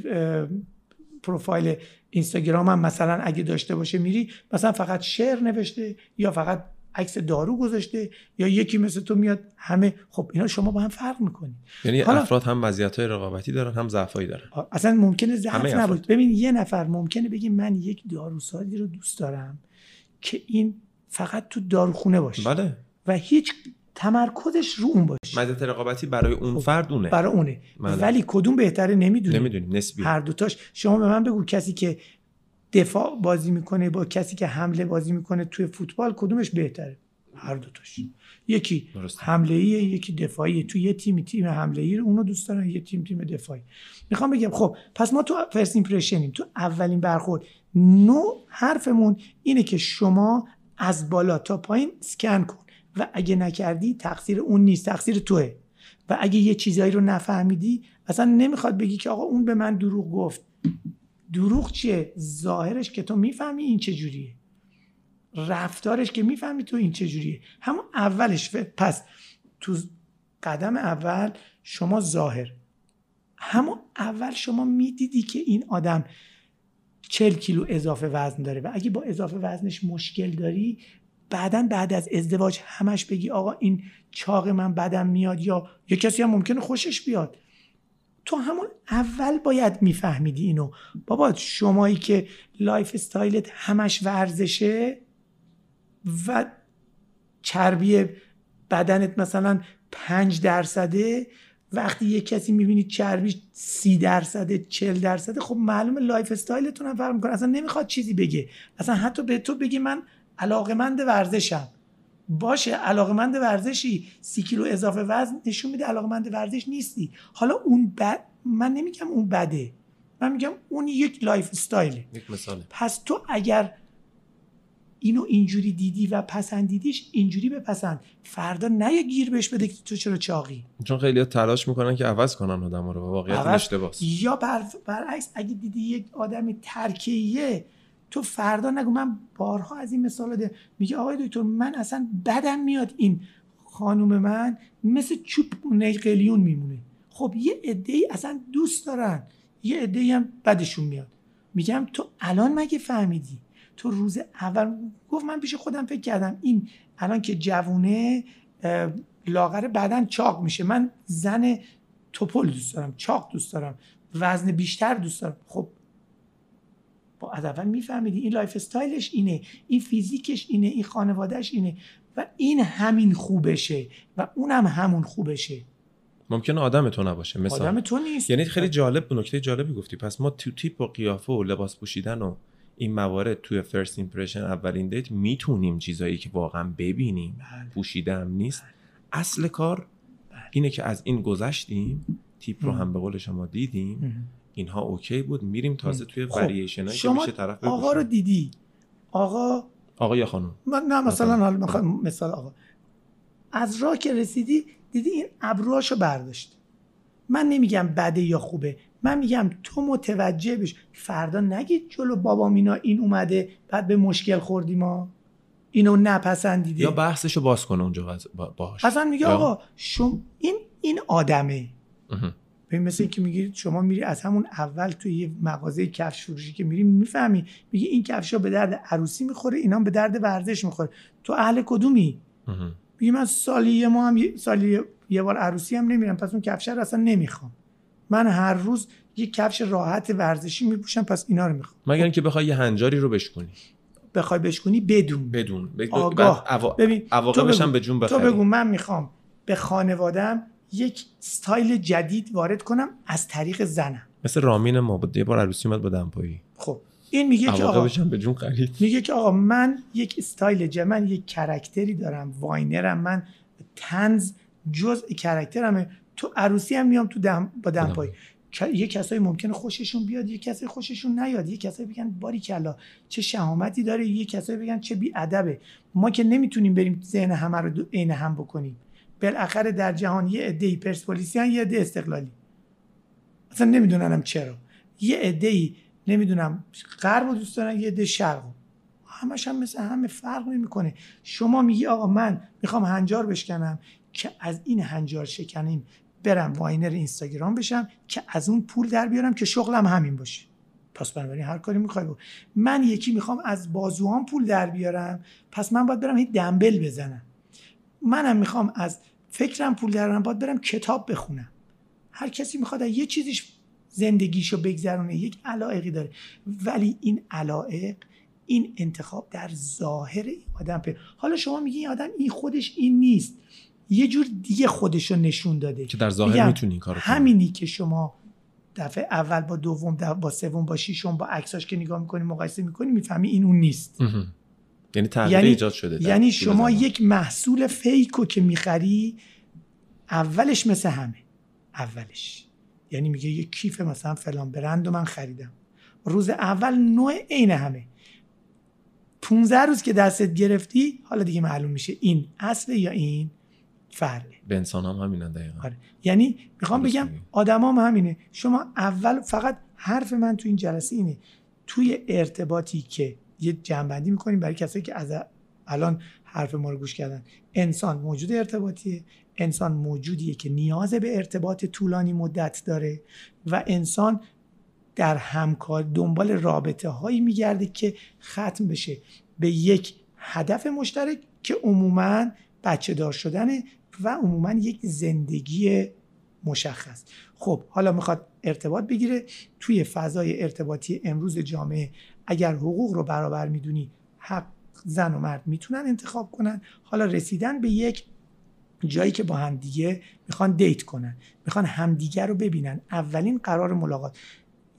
S2: پروفایل اینستاگرام هم مثلا اگه داشته باشه میری مثلا فقط شعر نوشته یا فقط عکس دارو گذاشته یا یکی مثل تو میاد همه خب اینا شما با هم فرق می‌کنی.
S1: یعنی افراد هم وضعیت های رقابتی دارن هم ضعفایی دارن.
S2: اصلا ممکنه ضعف نبود ببین یه نفر ممکنه بگی من یک داروسازی رو دوست دارم که این فقط تو داروخونه باشه.
S1: بله.
S2: و هیچ تمرکزش رو اون باشه.
S1: مدت رقابتی برای اون خب، فرد اونه.
S2: برای اونه. بله. ولی کدوم بهتره؟ نمی‌دونی
S1: نمی‌دونی نسبی.
S2: هر دوتاش. شما به من بگو کسی که دفاع بازی می‌کنه با کسی که حمله بازی می‌کنه توی فوتبال کدومش بهتره؟ هر دوتاش یکی حمله ایه یکی دفاعی تو یه تیم تیم حمله ای اونو دوست دارن یه تیم تیم دفاعی. می‌خوام بگم خب پس ما تو فرست ایمپرشنیم تو اولین برخورد. نو حرفمون اینه که شما از بالا تا پایین سکن کن و اگه نکردی تقصیر اون نیست تقصیر توه. و اگه یه چیزایی رو نفهمیدی اصلا نمی‌خواد بگی که آقا اون به من دروغ گفت. دروغ چیه؟ ظاهرش که تو می‌فهمی این چجوریه رفتارش که می‌فهمی تو این چجوریه همون اولش پس تو قدم اول شما ظاهر. همون اول شما می‌دیدی که این آدم چل کیلو اضافه وزن داره و اگه با اضافه وزنش مشکل داری بعدا بعد از ازدواج همش بگی آقا این چاق من بدم میاد یا یه کسی هم ممکنه خوشش بیاد. تو همون اول باید میفهمیدی اینو. بابا شمایی که lifestyle ت همش ورزشه و چربی بدنت مثلا پنج درصده وقتی یه کسی می‌بینی چربی سی درصده چل درصده خب معلومه lifestyle تون هم فرق می‌کنه. اصلا نمی‌خواد چیزی بگه. اصلا حتی به تو بگی من علاقمند ورزشم. باشه علاقمند ورزشی. سی کیلو اضافه وزن نشون میده علاقمند ورزش نیستی. حالا اون بد من نمیگم اون بده. من میگم اون یک lifestyle ه.
S1: یک مثاله.
S2: پس تو اگر اینو اینجوری دیدی و پسندیدیش اینجوری بپسند. فردا نه یه گیر بهش بده که تو چرا چاقی.
S1: چون خیلی تلاش می‌کنن که عوض کنن آدم رو واقعیت اشتباهه
S2: یا بر... برعکس اگه دیدی یک آدم ترکه‌ایه تو فردا نگو من بارها از این مثال ده میگه آقای دکتر من اصلا بدم میاد این خانوم من مثل چوب قلیون میمونه. خب یه عده ای اصلا دوست دارن. یه عده هم بدشون میاد. میگم تو الان مگه فهمیدی؟ تو روز اول گفت من پیش خودم فکر کردم این الان که جوونه لاغر بدن چاق میشه. من زن تپل دوست دارم چاق دوست دارم وزن بیشتر دوست دارم. خب باید از اول میفهمیدی این lifestyle ش اینه این فیزیکش اینه این خانوادهش اینه و این همین خوبشه و اونم همون خوبشه.
S1: ممکنه آدم تو نباشه مثلا
S2: آدم تو نیست.
S1: یعنی خیلی جالب نکته جالبی گفتی. پس ما تو تیپ و قیافه و لباس پوشیدن و این موارد توی first impression اولین date می‌تونیم چیزایی که واقعا ببینیم.
S2: بله.
S1: پوشیده هم نیست اصل کار اینه که از این گذشتیم تیپ رو. هم به قول شما دیدیم. اینها okay بود. میریم تازه توی conversation که میشه طرف
S2: آقا رو. دیدی؟ آقا
S1: آقا یا خانم؟
S2: من نه مثلا.
S1: مثلا.
S2: حالا می‌خوام مثال آقا. از راه که رسیدی دیدی این ابروهاشو برداشت. من نمیگم بده یا خوبه. من میگم تو متوجه بش. فردا نگید جلو بابام اینا این اومده بعد به مشکل خوردیم ما. اینو نپسندیده.
S1: یا بحثشو باز کنه اونجا باهاش.
S2: اصلا میگه آقا شم این این آدمه. ببین مثل اینکه میگی شما میری از همون اول توی یه مغازه کفش فروشی که میری می‌فهمی. میگی این کفشا به درد عروسی می‌خوره اینا به درد ورزش می‌خوره. تو اهل کدومی. میگی من سالی یه ما هم سالی یه بار عروسی هم نمیرم پس اون کفش رو اصلا نمی‌خوام. من هر روز یه کفش راحت ورزشی میپوشم پس اینا رو می‌خوام.
S1: مگر اینکه بخوای یه هنجاری رو بشکنی
S2: بخوای بشکنی بدون.
S1: بدون. ب-
S2: آگاه.
S1: بعد عوا-
S2: ببین تو
S1: عواقبش
S2: بگو.
S1: هم به جون
S2: تو
S1: بخری
S2: بگو من می‌خوام به خانوادم یک ستایل جدید وارد کنم از طریق زنم.
S1: مثل رامین ما بود. یه بار عروسی اومد با دمپایی.
S2: خب این میگه که آقا
S1: به جون خرید.
S2: میگه که آقا من یک استایل جدید من یک character ی دارم Viner م من طنز جزء character مه. تو عروسی هم میام تو دم با دمپایی. یه کسایی ممکنه خوششون بیاد یه کسایی خوششون نیاد. یه کسایی بگن باریکلا چه شهامتی داره یه کسایی بگن چه بی ادبه ما که نمی‌تونیم بریم ذهن همه رو عین هم بکنیم. بالاخره در جهان یه عده پرسپولیسیان یه عده استقلالی. اصلا نمیدوننم چرا. یه عده نمی‌دونم غرب رو دوست دارن یه عده شرق. همش هم مثل همه فرق نمی‌کنه. شما میگی آقا من می‌خوام هنجار بشکنم که از این هنجار شکنیم برم واینر اینستاگرام بشم که از اون پول در بیارم که شغلم همین باشه. پس بنابراین هر کاری می‌خوای من یکی می‌خوام از بازوهام پول در بیارم پس من باید برم یه دنبل بزنم. منم می‌خوام از فکرم پول در بیارم باید برم کتاب بخونم. هر کسی می‌خواد از یه چیزیش زندگیشو بگذرونه یک علایقی داره. ولی این علایق این انتخاب در ظاهر این آدم پر حالا شما میگی این آدم این خودش این نیست. یه جور دیگه خودش رو نشون داده.
S1: که در ظاهر می‌تونی این کارو
S2: همینی که شما دفعه اول با دوم با سوم با ششم با عکساش که نگاه می‌کنی مقایسه می‌کنی می‌فهمی این اون نیست.
S1: یعنی تغییر
S2: یعنی-
S1: ایجاد شده
S2: یعنی شما
S1: زمان.
S2: یک محصول فیکو که می‌خری اولش مثل همه. اولش. یعنی میگه یک کیف مثلا فلان برند رو من خریدم. روز اول نوع عین همه. 15 روز که دستت گرفتی حالا دیگه معلوم میشه این اصل یا این فرده
S1: به انسان هم همینن دقیقا.
S2: آره. یعنی می‌خوام بگم
S1: میگی.
S2: آدمام همینه. شما اول فقط حرف من تو این جلسه اینه. توی ارتباطی که یه جنبندی می‌کنیم برای کسایی که از الان حرف ما رو گوش کردن. انسان موجود ارتباطیه. انسان موجودیه که نیاز به ارتباط طولانی مدت داره و انسان در همکار دنبال رابطه هایی میگرده که ختم بشه به یک هدف مشترک که عموما بچه دار شدنه و عموما یک زندگی مشخص. خب حالا می‌خواد ارتباط بگیره. توی فضای ارتباطی امروز جامعه اگر حقوق رو برابر می‌دونی حق زن و مرد می‌تونن انتخاب کنن. حالا رسیدن به یک جایی که با همدیگه می‌خوان دیت کنن می‌خوان همدیگه رو ببینن. اولین قرار ملاقات.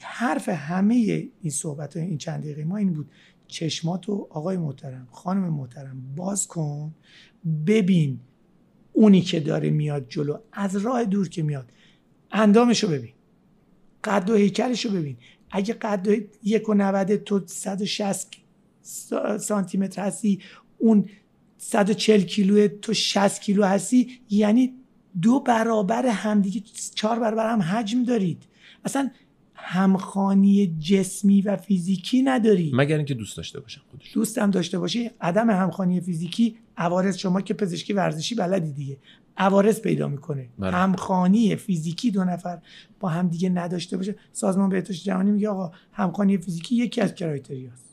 S2: حرف همه این صحبت های این چند دقیقه ما این بود. چشماتو آقای محترم خانم محترم باز کن. ببین اونی که داره میاد جلو از راه دور که میاد اندامشو ببین. قد و هیکلش رو ببین. اگه قد یک و نوده تو 160 سانتی متر هستی اون 140 کیلو تو 60 کیلو هستی یعنی دو برابر همدیگه چهار برابر هم حجم دارید. اصلا همخانی جسمی و فیزیکی نداری.
S1: مگر اینکه دوست داشته باشن خودش
S2: دوستم داشته باشی عدم همخانی فیزیکی عوارض شما که پزشکی ورزشی بلدی دیگه. عوارض پیدا می‌کنه.
S1: بله.
S2: همخانی فیزیکی دو نفر با هم دیگه نداشته باشه. سازمان بهداشت جهانی میگه آقا همخانی فیزیکی یکی از کرایتریاست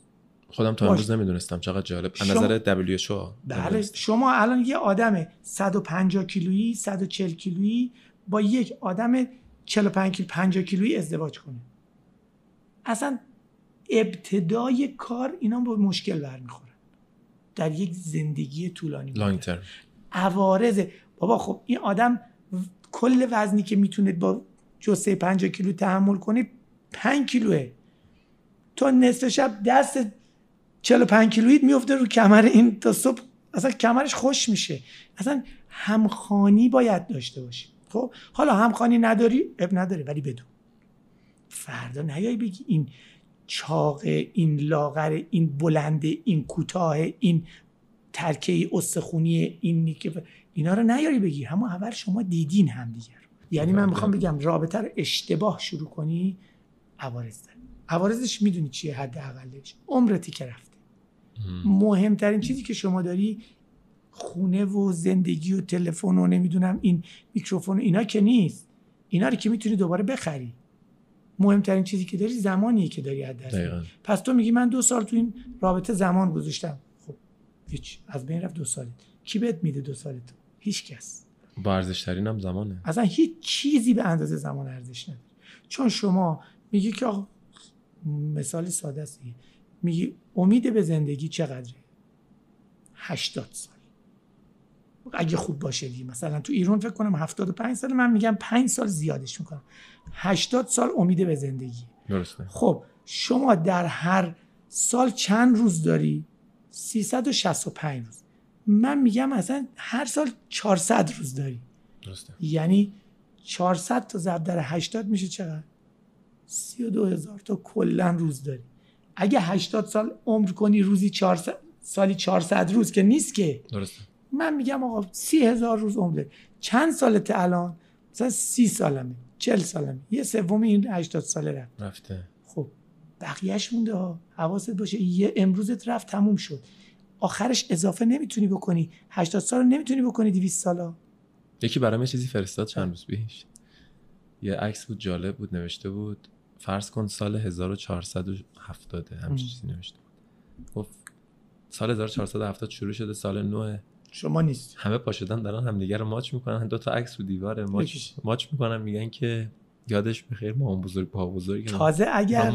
S1: خودم تا. امروز نمی‌دونستم. چقدر جالب. از
S2: شما-
S1: نظر WHO
S2: بله. شما الان یه آدم 150 کیلویی 140 کیلویی با یک آدم 45 کیلو 50 کیلویی ازدواج کنه. اصلا ابتدای کار اینا با مشکل برمیخورن در یک زندگی طولانی
S1: لانگ ترم
S2: عوارض بابا خب این آدم کل وزنی که می‌تونه با جسه 50 کیلو تحمل کنه 5 کیلوه. تو نصف شب دست 45 کیلویت میفته رو کمر این تا صبح. اصلا کمرش خوش میشه. اصلا همخانی باید داشته باشی. خب؟ حالا همخانی نداری؟ اب نداره ولی بدون. فردا نیای بگی این چاق این لاغر این بلند این کوتاه این ترکه استخونی این نیکه اینا رو نیاری بگی. همون اول شما دیدین هم دیگر. یعنی من می‌خوام بگم رابطه رو اشتباه شروع کنی عوارض داره. عوارضش می‌دونی چیه حداقلش. عمرتی که رفته. مهمترین چیزی که شما داری خونه و زندگی و تلفن و نمی‌دونم این میکروفون اینا که نیست. اینا رو که می‌تونی دوباره بخری. مهمترین چیزی که داری زمانیه که داری از دست پس تو میگی من دو سال تو این رابطه زمان گذاشتم. خب هیچ. از بین رفت دو سالت کی بهت میده دو سالت هیچ کس
S1: با ارزش ترین هم زمانه.
S2: اصلا هیچ چیزی به اندازه زمان ارزش نداره. چون شما میگی که مثال ساده است میگی امید به زندگی چقدره؟ 80 سال. اگه خوب باشه دیگه. مثلا تو ایران فکر کنم 75 سال من میگم 5 سال زیادش می‌کنم. 80 سال امید به زندگی.
S1: درسته.
S2: خب شما در هر سال چند روز داری؟ 365 روز. من میگم اصلا هر سال 400 روز داری.
S1: درسته.
S2: یعنی 400 تا ضرب در 80 میشه چقدر؟ 32 هزار تا کلا روز داری. اگه 80 سال عمر کنی روزی 400 سالی 400 روز که نیست که.
S1: درسته.
S2: من میگم آقا سی هزار روز عمر چند سالته الان؟ مثلا سی سالمه چل سالمه. یه سوم این 80 ساله رفت.
S1: رفته.
S2: خب بقیهش مونده ها. حواست باشه یه امروزت رفت تموم شد. آخرش اضافه نمی‌تونی بکنی. 80 سال نمی‌تونی بکنی 200 سالا.
S1: یکی برام یه چیزی فرستاد چند روز پیش. یه عکس بود جالب بود نوشته بود فرض کن سال 1470 همچین چیزی نوشته بود. گفت سال 1470 شروع شده سال 9
S2: شما نیست.
S1: همه پا شدن دارن همدیگه رو ماچ می‌کنن. دو تا عکس رو دیواره ماچ ماچ می‌کنن میگن که یادش بخیر مامان بزرگ با بزرگ
S2: تازه اگر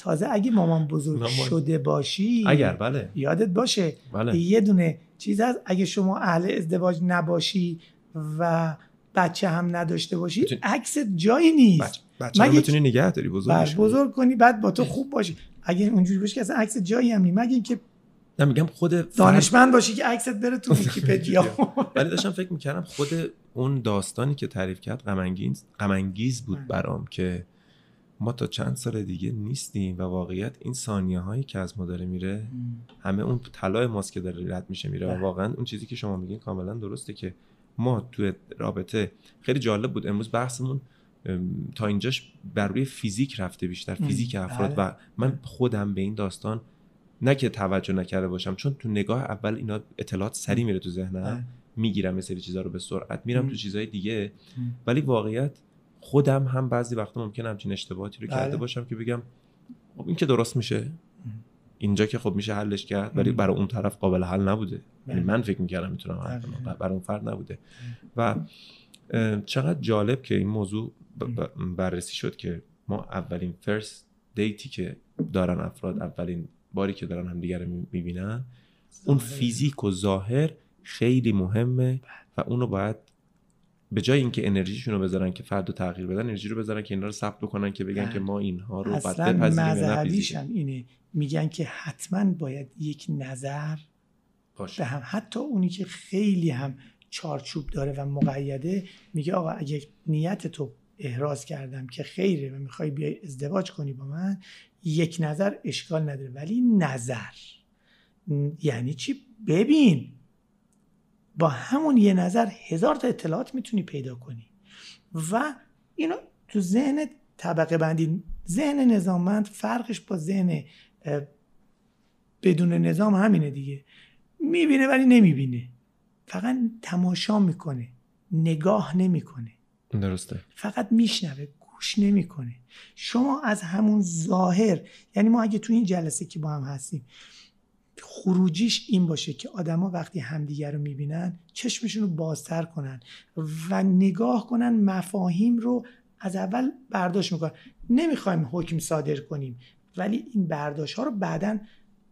S2: تازه اگه مامان بزرگ شده باشی
S1: اگر بله.
S2: یادت باشه.
S1: بله.
S2: یه دونه چیز از اگه شما اهل ازدواج نباشی و بچه هم نداشته باشی عکس جایی نیست.
S1: بچه مگه می‌تونی نگه داری بزرگ
S2: بله، بزرگ کنی بعد با تو خوب باشی. اگه اونجوری باشه که اصلا عکس جایی هم نیست. مگه اینکه
S1: نه میگم خود
S2: دانشمند باشی که عکست بره تو ویکی‌پدیا.
S1: ولی داشتم فکر می‌کردم خود اون داستانی که تعریف کرد غم بود برام که ما تا چند سال دیگه نیستیم و واقعیت این ثانیه هایی که از ما داره میره همه اون طلای ماست که داره رد میشه میره. و بله. واقعا اون چیزی که شما میگین کاملا درسته که ما توی رابطه خیلی جالب بود. امروز بحثمون تا اینجاش بر روی فیزیک رفته بیشتر فیزیک افراد. بله. و من خودم به این داستان نه که توجه نکرده باشم چون تو نگاه اول اینا اطلاعات سری میره تو ذهنم. بله. می‌گیرم یه سری چیزا رو به سرعت میرم تو چیزهای دیگه. ولی واقعیت خودم هم بعضی وقتا ممکن همچین اشتباهاتی رو کرده بله. باشم که بگم خب این که درست میشه. اینجا که خب میشه حلش کرد ولی برای اون طرف قابل حل نبوده. یعنی من فکر می‌کردم می‌تونم حل کنم. برای اون فرد نبوده. و چقدر جالب که این موضوع بررسی شد که ما اولین فرست دیتی که دارن افراد اولین باری که دارن همدیگه رو می‌بینن اون فیزیک و ظاهر خیلی مهمه و اونو باید به جای اینکه انرژیشون رو بذارن که فرد رو تغییر بدن انرژی رو بذارن که اینا رو ثبت بکنن که بگن که ما اینها رو بعد
S2: بپذیریم اینه. میگن که حتما باید یک نظر
S1: باشه.
S2: به هم. حتی اونی که خیلی هم چارچوب داره و مقیده میگه آقا اگه نیت تو احراز کردم که خیره و می‌خوای بیای ازدواج کنی با من یک نظر اشکال نداره. ولی نظر. یعنی چی؟ ببین. با همون یه نظر هزار تا اطلاعات می‌تونی پیدا کنی. و اینو تو ذهن طبقه بندی. ذهن نظاممند فرقش با ذهن بدون نظام همینه دیگه. می‌بینه ولی نمی‌بینه. فقط تماشا می‌کنه. نگاه نمی‌کنه.
S1: درسته.
S2: فقط میشنوه. گوش نمی‌کنه. شما از همون ظاهر یعنی ما اگه تو این جلسه که با هم هستیم خروجیش این باشه که آدما وقتی همدیگر رو می‌بینن چشمشون رو بازتر کنن و نگاه کنن مفاهیم رو از اول برداشت می‌کنن. نمی‌خوایم حکم صادر کنیم ولی این برداشت ها رو بعدا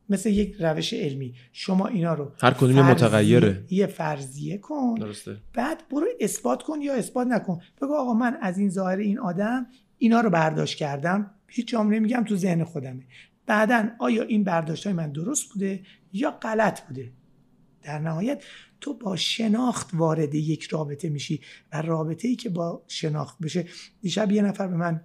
S2: مثل یک روش علمی. شما اینا رو
S1: هر کدوم متغیره.
S2: یه فرضیه کن.
S1: درسته.
S2: بعد برو اثبات کن یا اثبات نکن. بگو آقا من از این ظاهر این آدم اینا رو برداشت کردم. هیچ جام نمیگم تو ذهن خودمه. بعدا آیا این برداشت های من درست بوده یا غلط بوده؟ در نهایت تو با شناخت وارد یک رابطه میشی و رابطه ای که با شناخت بشه. دیشب یه نفر به من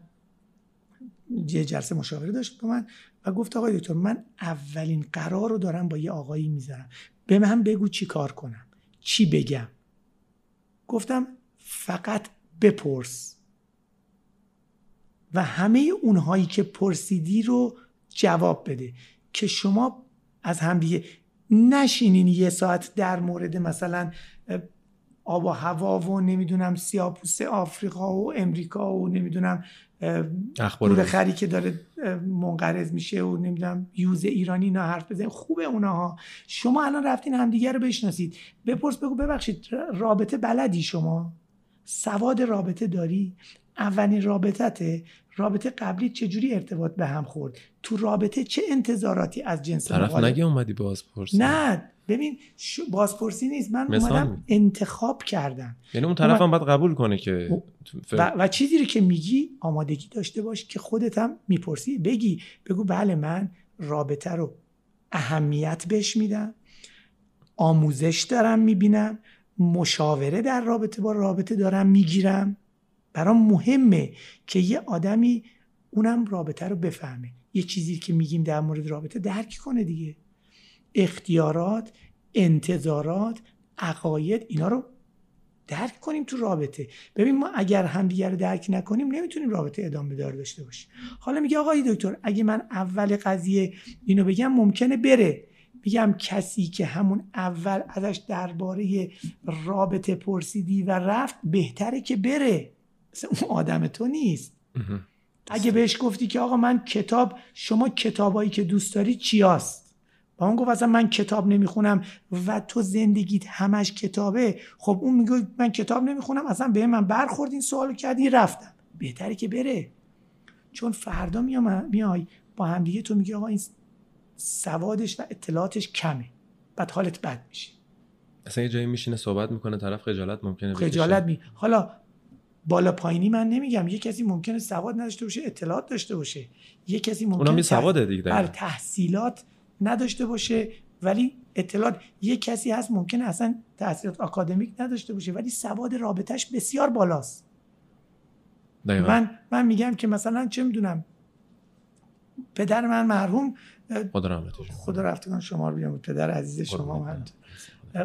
S2: یه جلسه مشاوره داشت با من و گفت آقای دکتر من اولین قرار رو دارم با یه آقایی می‌ذارم. به من بگو چی کار کنم چی بگم. گفتم فقط بپرس. و همه اونهایی که پرسیدی رو جواب بده. که شما از همدیگه نشینین یه ساعت در مورد مثلا آب و هوا و نمی‌دونم سیاپوس آفریقا و امریکا و نمی‌دونم
S1: اخبار
S2: خری که داره منقرض میشه و نمی‌دونم یوز ایرانی نه حرف بزنید خوبه اونها. شما الان رفتین همدیگه رو بشناسید. بپرس بگو ببخشید رابطه بلدی شما؟ سواد رابطه داری؟ اولین رابطته؟ رابطه قبلی چجوری ارتباط به هم خورد؟ تو رابطه چه انتظاراتی از جنس
S1: طرف نگه اومدی بازپرسی.
S2: نه ببین بازپرسی نیست. من اومدم انتخاب کردم.
S1: یعنی اون طرف هم باید قبول کنه که
S2: و, و چیزی رو که میگی آمادگی داشته باش که خودت هم می‌پرسی. بگی بگو بله من رابطه رو اهمیت بهش میدم آموزش دارم می‌بینم مشاوره در رابطه با رابطه دارم می‌گیرم. برام مهمه که یه آدمی اونم رابطه رو بفهمه. یه چیزی که میگیم در مورد رابطه درک کنه دیگه. اختیارات انتظارات عقاید اینا رو درک کنیم تو رابطه. ببین ما اگر همدیگه رو درک نکنیم نمی‌تونیم رابطه ادامه دار داشته باشیم. حالا میگه آقای دکتر اگه من اول قضیه اینو بگم ممکنه بره. میگم کسی که همون اول ازش درباره رابطه پرسیدی و رفت بهتره که بره. اون آدم تو نیست. اگه بهش گفتی که آقا من کتاب شما کتابایی که دوست داری چیاست؟ با اون گفت اصلا من کتاب نمی‌خونم و تو زندگیت همش کتابه. خب اون میگه من کتاب نمی‌خونم اصلا به من برخورد این سوالو کردی رفتم. بهتره که بره. چون فردا میای با همدیگه تو میگی آقا این سوادش و اطلاعاتش کمه. بعد حالت بد میشه.
S1: اصلا یه جایی میشینه صحبت می‌کنه طرف خجالت ممکنه
S2: خجالت می حالا بالا پایینی من نمیگم. یه کسی ممکنه سواد نداشته باشه اطلاعات داشته باشه. یه کسی ممکنه
S1: اونم سواده دیگه
S2: بله، تحصیلات نداشته باشه ولی اطلاعات یه کسی هست ممکنه اصلا تحصیلات آکادمیک نداشته باشه ولی سواد رابطش بسیار بالاست.
S1: دقیقا.
S2: من من میگم که مثلا چه می‌دونم پدر من مرحوم
S1: خدا رحمتش
S2: خدا رفتگان شما رو بیام پدر عزیز شما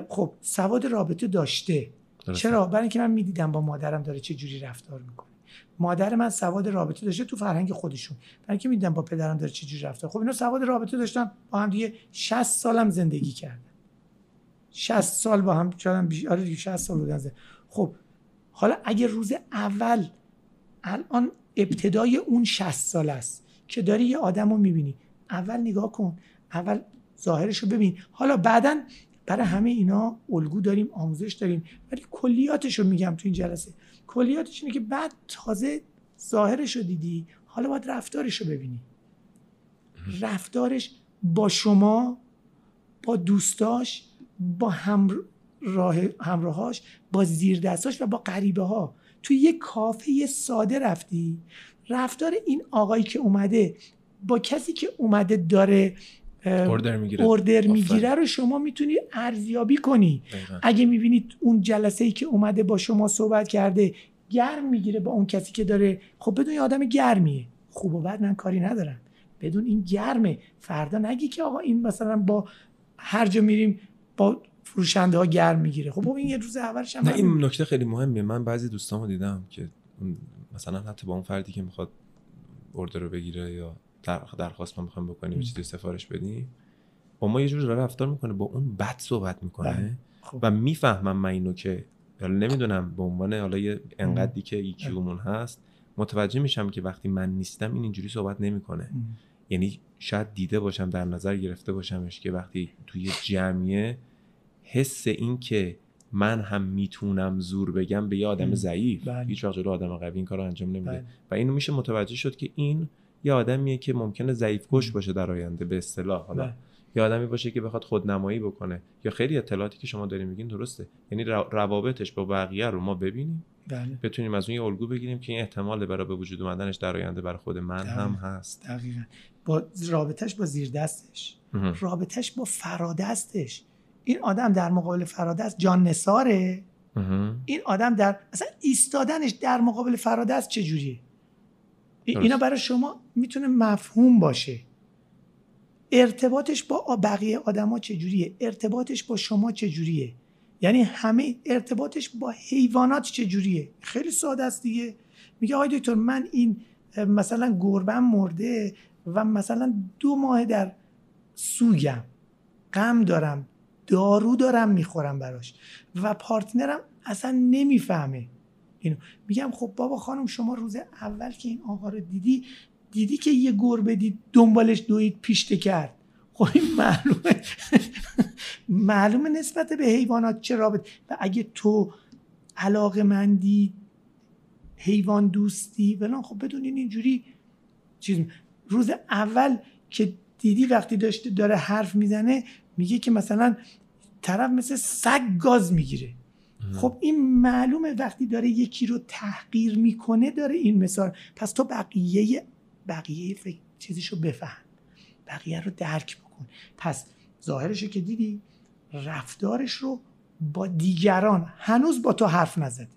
S2: خب سواد رابطه داشته. چرا؟ برای اینکه من می‌دیدم با مادرم داره چه جوری رفتار می‌کنه. مادر من سواد رابطه داشته تو فرهنگ خودشون. برای اینکه می‌دیدم با پدرم داره چه جوری رفتار خب اینا سواد رابطه داشتن با هم دیگه 60 سالم زندگی کردن. 60 سال با هم شدن بیش آره 60 سال بودن خب حالا اگه روز اول الان ابتدای اون 60 سال است که داری یه آدم رو می‌بینی. اول نگاه کن اول ظاهرش رو ببین. حالا بعدا برای همه اینا الگو داریم آموزش داریم. ولی کلیاتش رو میگم تو این جلسه. کلیاتش اینه که بعد تازه ظاهرش رو دیدی حالا باید رفتارش رو ببینی. رفتارش با شما با دوستاش با همراه همراهاش با زیردستاش و با غریبه ها تو یه کافه ساده رفتی. رفتار این آقایی که اومده با کسی که اومده داره
S1: اوردر می‌گیره.
S2: اوردر می‌گیره رو شما می‌تونی ارزیابی کنی. اگه می‌بینید اون جلسه ای که اومده با شما صحبت کرده گرم می‌گیره با اون کسی که داره خب بدون آدم گرمیه. خوب و بد من کاری ندارم. بدون این گرمه. فردا نگی که آقا این مثلا با هر جا میریم با فروشنده ها گرم می‌گیره. خب این یه روز اولش هم
S1: نه این نکته خیلی مهمه. من بعضی دوستامو دیدم که مثلا حتی با اون فردی که می‌خواد اوردر رو بگیره یا درخواست ما می‌خوایم بکنیم چیزی سفارش بدیم. با ما یه جور رفتار می‌کنه با اون بد صحبت می‌کنه بله. خب. و می‌فهمم من اینو که حالا نمی‌دونم به عنوان حالا یه انقدری که ایکیومون هست متوجه میشم که وقتی من نیستم این اینجوری صحبت نمی‌کنه. یعنی شاید دیده باشم در نظر گرفته باشمش که وقتی توی جمعیه حس این که من هم می‌تونم زور بگم به یه آدم ضعیف. بله. هیچ وقت جلو آدم قوی این کارو انجام نمیده. بله. و اینو میشه متوجه شد که این یه آدمیه که ممکنه ضعیف کش باشه در آینده به اصطلاح. حالا. یه آدمی باشه که بخواد خودنمایی بکنه. یا خیلی اطلاعاتی که شما دارین میگین درسته. یعنی روابطش با بقیه رو ما ببینیم.
S2: بله.
S1: بتونیم از اون یه الگو بگیریم که این احتمال برای به وجود اومدنش در آینده برای خود من
S2: دقیقاً.
S1: هم هست.
S2: دقیقا. با رابطش با زیر دستش
S1: مهم.
S2: رابطش با فرادستش. این آدم در مقابل فرادست جان نساره
S1: مهم.
S2: این آدم در اصلا ایستادنش در مقابل فرادست چجوریه. اینا برای شما می‌تونه مفهوم باشه. ارتباطش با بقیه آدما چجوریه؟ ارتباطش با شما چجوریه؟ یعنی همه ارتباطش با حیوانات چجوریه؟ خیلی ساده است دیگه. میگه آقای دکتر من این مثلا گربم مرده و مثلا دو ماه در سوگم. غم دارم دارو دارم می‌خورم براش. و پارتنرم اصلا نمی‌فهمه. اینو. میگم خب بابا خانم شما روز اول که این آقا رو دیدی دیدی که یه گربه دید دنبالش دوید پیشته کرد. خب این معلومه. معلومه نسبت به حیوانات چه رابط و اگه تو علاقه مندی حیوان دوستی بلان خب بدونین اینجوری چیز روز اول که دیدی وقتی داشته داره حرف می‌زنه میگه که مثلا طرف مثل سگ گاز می‌گیره. خب این معلومه وقتی داره یکی رو تحقیر می‌کنه داره این مثال. پس تو بقیه بقیه فکر چیزشو بفهم. بقیه رو درک بکن. پس ظاهرشو که دیدی رفتارش رو با دیگران هنوز با تو حرف نزده.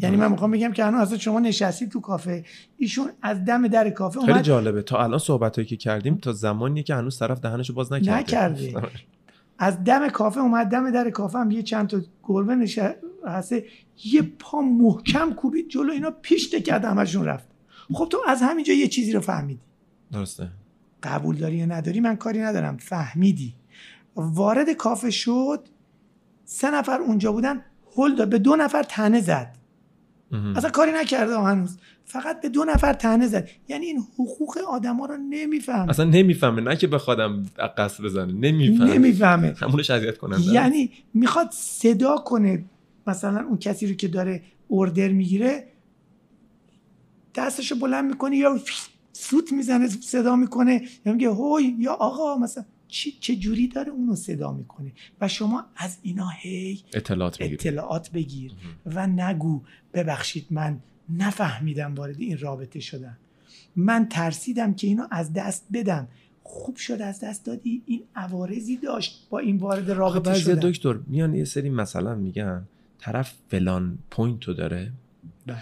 S2: یعنی من می‌خوام بگم که هنوز اصلا شما نشستی تو کافه. ایشون از دم در کافه
S1: خیلی
S2: اومد.
S1: جالبه. تا الان صحبت هایی که کردیم تا زمانیه که هنوز طرف دهنشو باز نکرده.
S2: نکرده. از دم کافه اومد دم در کافه هم یه چند تا گربه نشسته یه پا محکم کوبید جلو اینا پیشته کرد همشون رفت. خب تو از همینجا یه چیزی رو فهمیدی.
S1: درسته.
S2: قبول داری یا نداری؟ من کاری ندارم. فهمیدی. وارد کافه شد سه نفر اونجا بودن هل به دو نفر تنه زد. اصلا کاری نکرده هنوز. فقط به دو نفر تنه زد. یعنی این حقوق آدما رو نمی‌فهمه.
S1: اصلا نمی‌فهمه. نه که بخوادم قصد بزنه. نمی‌فهمه.
S2: نمی‌فهمه.
S1: همونش اذیت کننده
S2: یعنی می‌خواد صدا کنه. مثلا اون کسی رو که داره اوردر می‌گیره دستشو بلند می‌کنه یا سوت می‌زنه صدا می‌کنه. یا میگه هوی یا آقا مثلا چی چه جوری داره اونو صدا می‌کنه؟ و شما از اینا هی
S1: اطلاعات می‌گیره
S2: اطلاعات بگیر و نگو. ببخشید من نفهمیدم وارد این رابطه شدم من ترسیدم که اینو از دست بدم خوب شد از دست دادی این عوارضی داشت با این وارد رابطه
S1: بعضی
S2: شدن
S1: دکتر میان یه سری مثلا میگن طرف فلان point رو داره
S2: بله.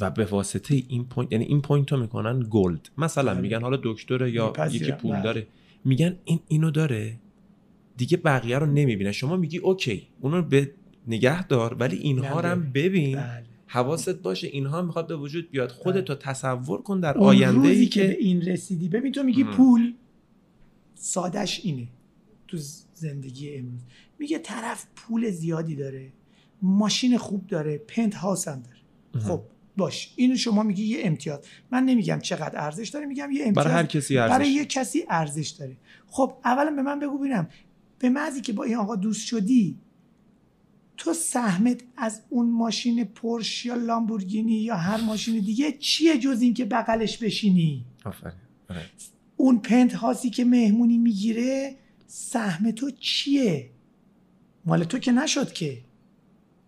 S1: و به واسطه این point یعنی این point رو می‌کنن bold مثلا
S2: بله.
S1: میگن حالا دکتره یا. یکی پول
S2: بله.
S1: داره میگن این اینو داره دیگه بقیه رو نمی‌بینه شما میگی okay اونو به نگه دار ولی اینها رو هم ببین
S2: بله.
S1: حواست باشه اینها می‌خواد به وجود بیاد. خودتو تصور کن در آینده ای
S2: که به این رسیدی. ببین تو میگی. پول سادش اینه تو زندگی امروز. میگه طرف پول زیادی داره ماشین خوب داره پنت هاوس هم داره. خب باش. اینو شما میگی یه امتیاز. من نمیگم چقدر ارزش داره میگم یه امتیاز
S1: برای هر کسی ارزش
S2: برای یه کسی ارزش داره. خب اولا به من بگو ببینم. به محضی که با این آقا دوست شدی تو سهمت از اون ماشین پرش یا لامبورگینی یا هر ماشین دیگه چیه جز این که بغلش بشینی؟
S1: آفرین. آره.
S2: اون پنت هاسی که مهمونی می‌گیره سهم تو چیه؟ مال تو که نشد که.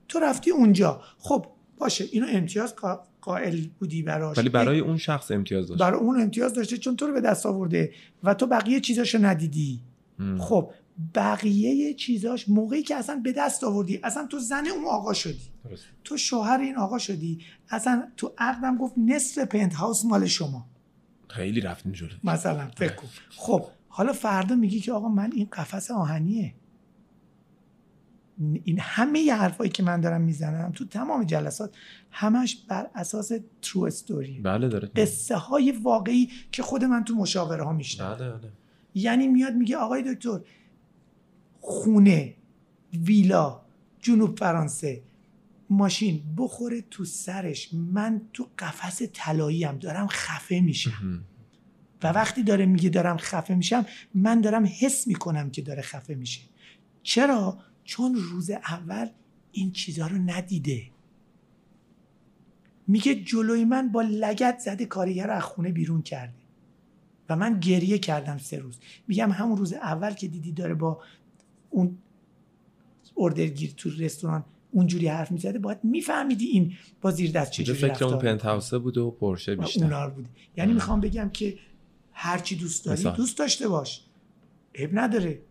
S2: تو رفتی اونجا. خب باشه اینو امتیاز قا- قائل بودی براش.
S1: ولی برای اون شخص امتیاز داشت.
S2: برای اون امتیاز داشته چون تو رو به دست آورده و تو بقیه چیزاشو ندیدی. خب بقیه چیزاش موقعی که اصلا به دست آوردی اصلا تو زن اون آقا شدی.
S1: درست.
S2: تو شوهر این آقا شدی. اصلا تو عقدم گفت نصف پنت هاوس مال شما.
S1: خیلی رفتیم جلو.
S2: مثلا فکر کن. خب حالا فردا میگی که آقا من این قفس آهنیه. این همه ی حرفایی که من دارم می‌زنم تو تمام جلسات همش بر اساس ترو استوری
S1: بله داره.
S2: قصه های واقعی که خود من تو مشاوره ها میشنم
S1: بله بله.
S2: یعنی میاد میگه آقای دکتر خونه ویلا جنوب فرانسه. ماشین بخوره تو سرش. من تو قفس طلایی هم دارم خفه میشم. و وقتی داره میگه دارم خفه میشم من دارم حس می‌کنم که داره خفه میشه. چرا؟ چون روز اول این چیزها رو ندیده. میگه جلوی من با لگت زده کارگر رو از خونه بیرون کرده. و من گریه کردم سه روز. میگم همون روز اول که دیدی داره با اون اردرگیر تو رستوران اونجوری حرف می‌زده باید میفهمیدی این با زیر دست چجوری
S1: فکر اون پنت هاوسه بود و پورشه بیشتر.
S2: اونار بود. یعنی می‌خوام بگم که هرچی دوست داری
S1: مثال.
S2: دوست داشته باش. عیب نداره.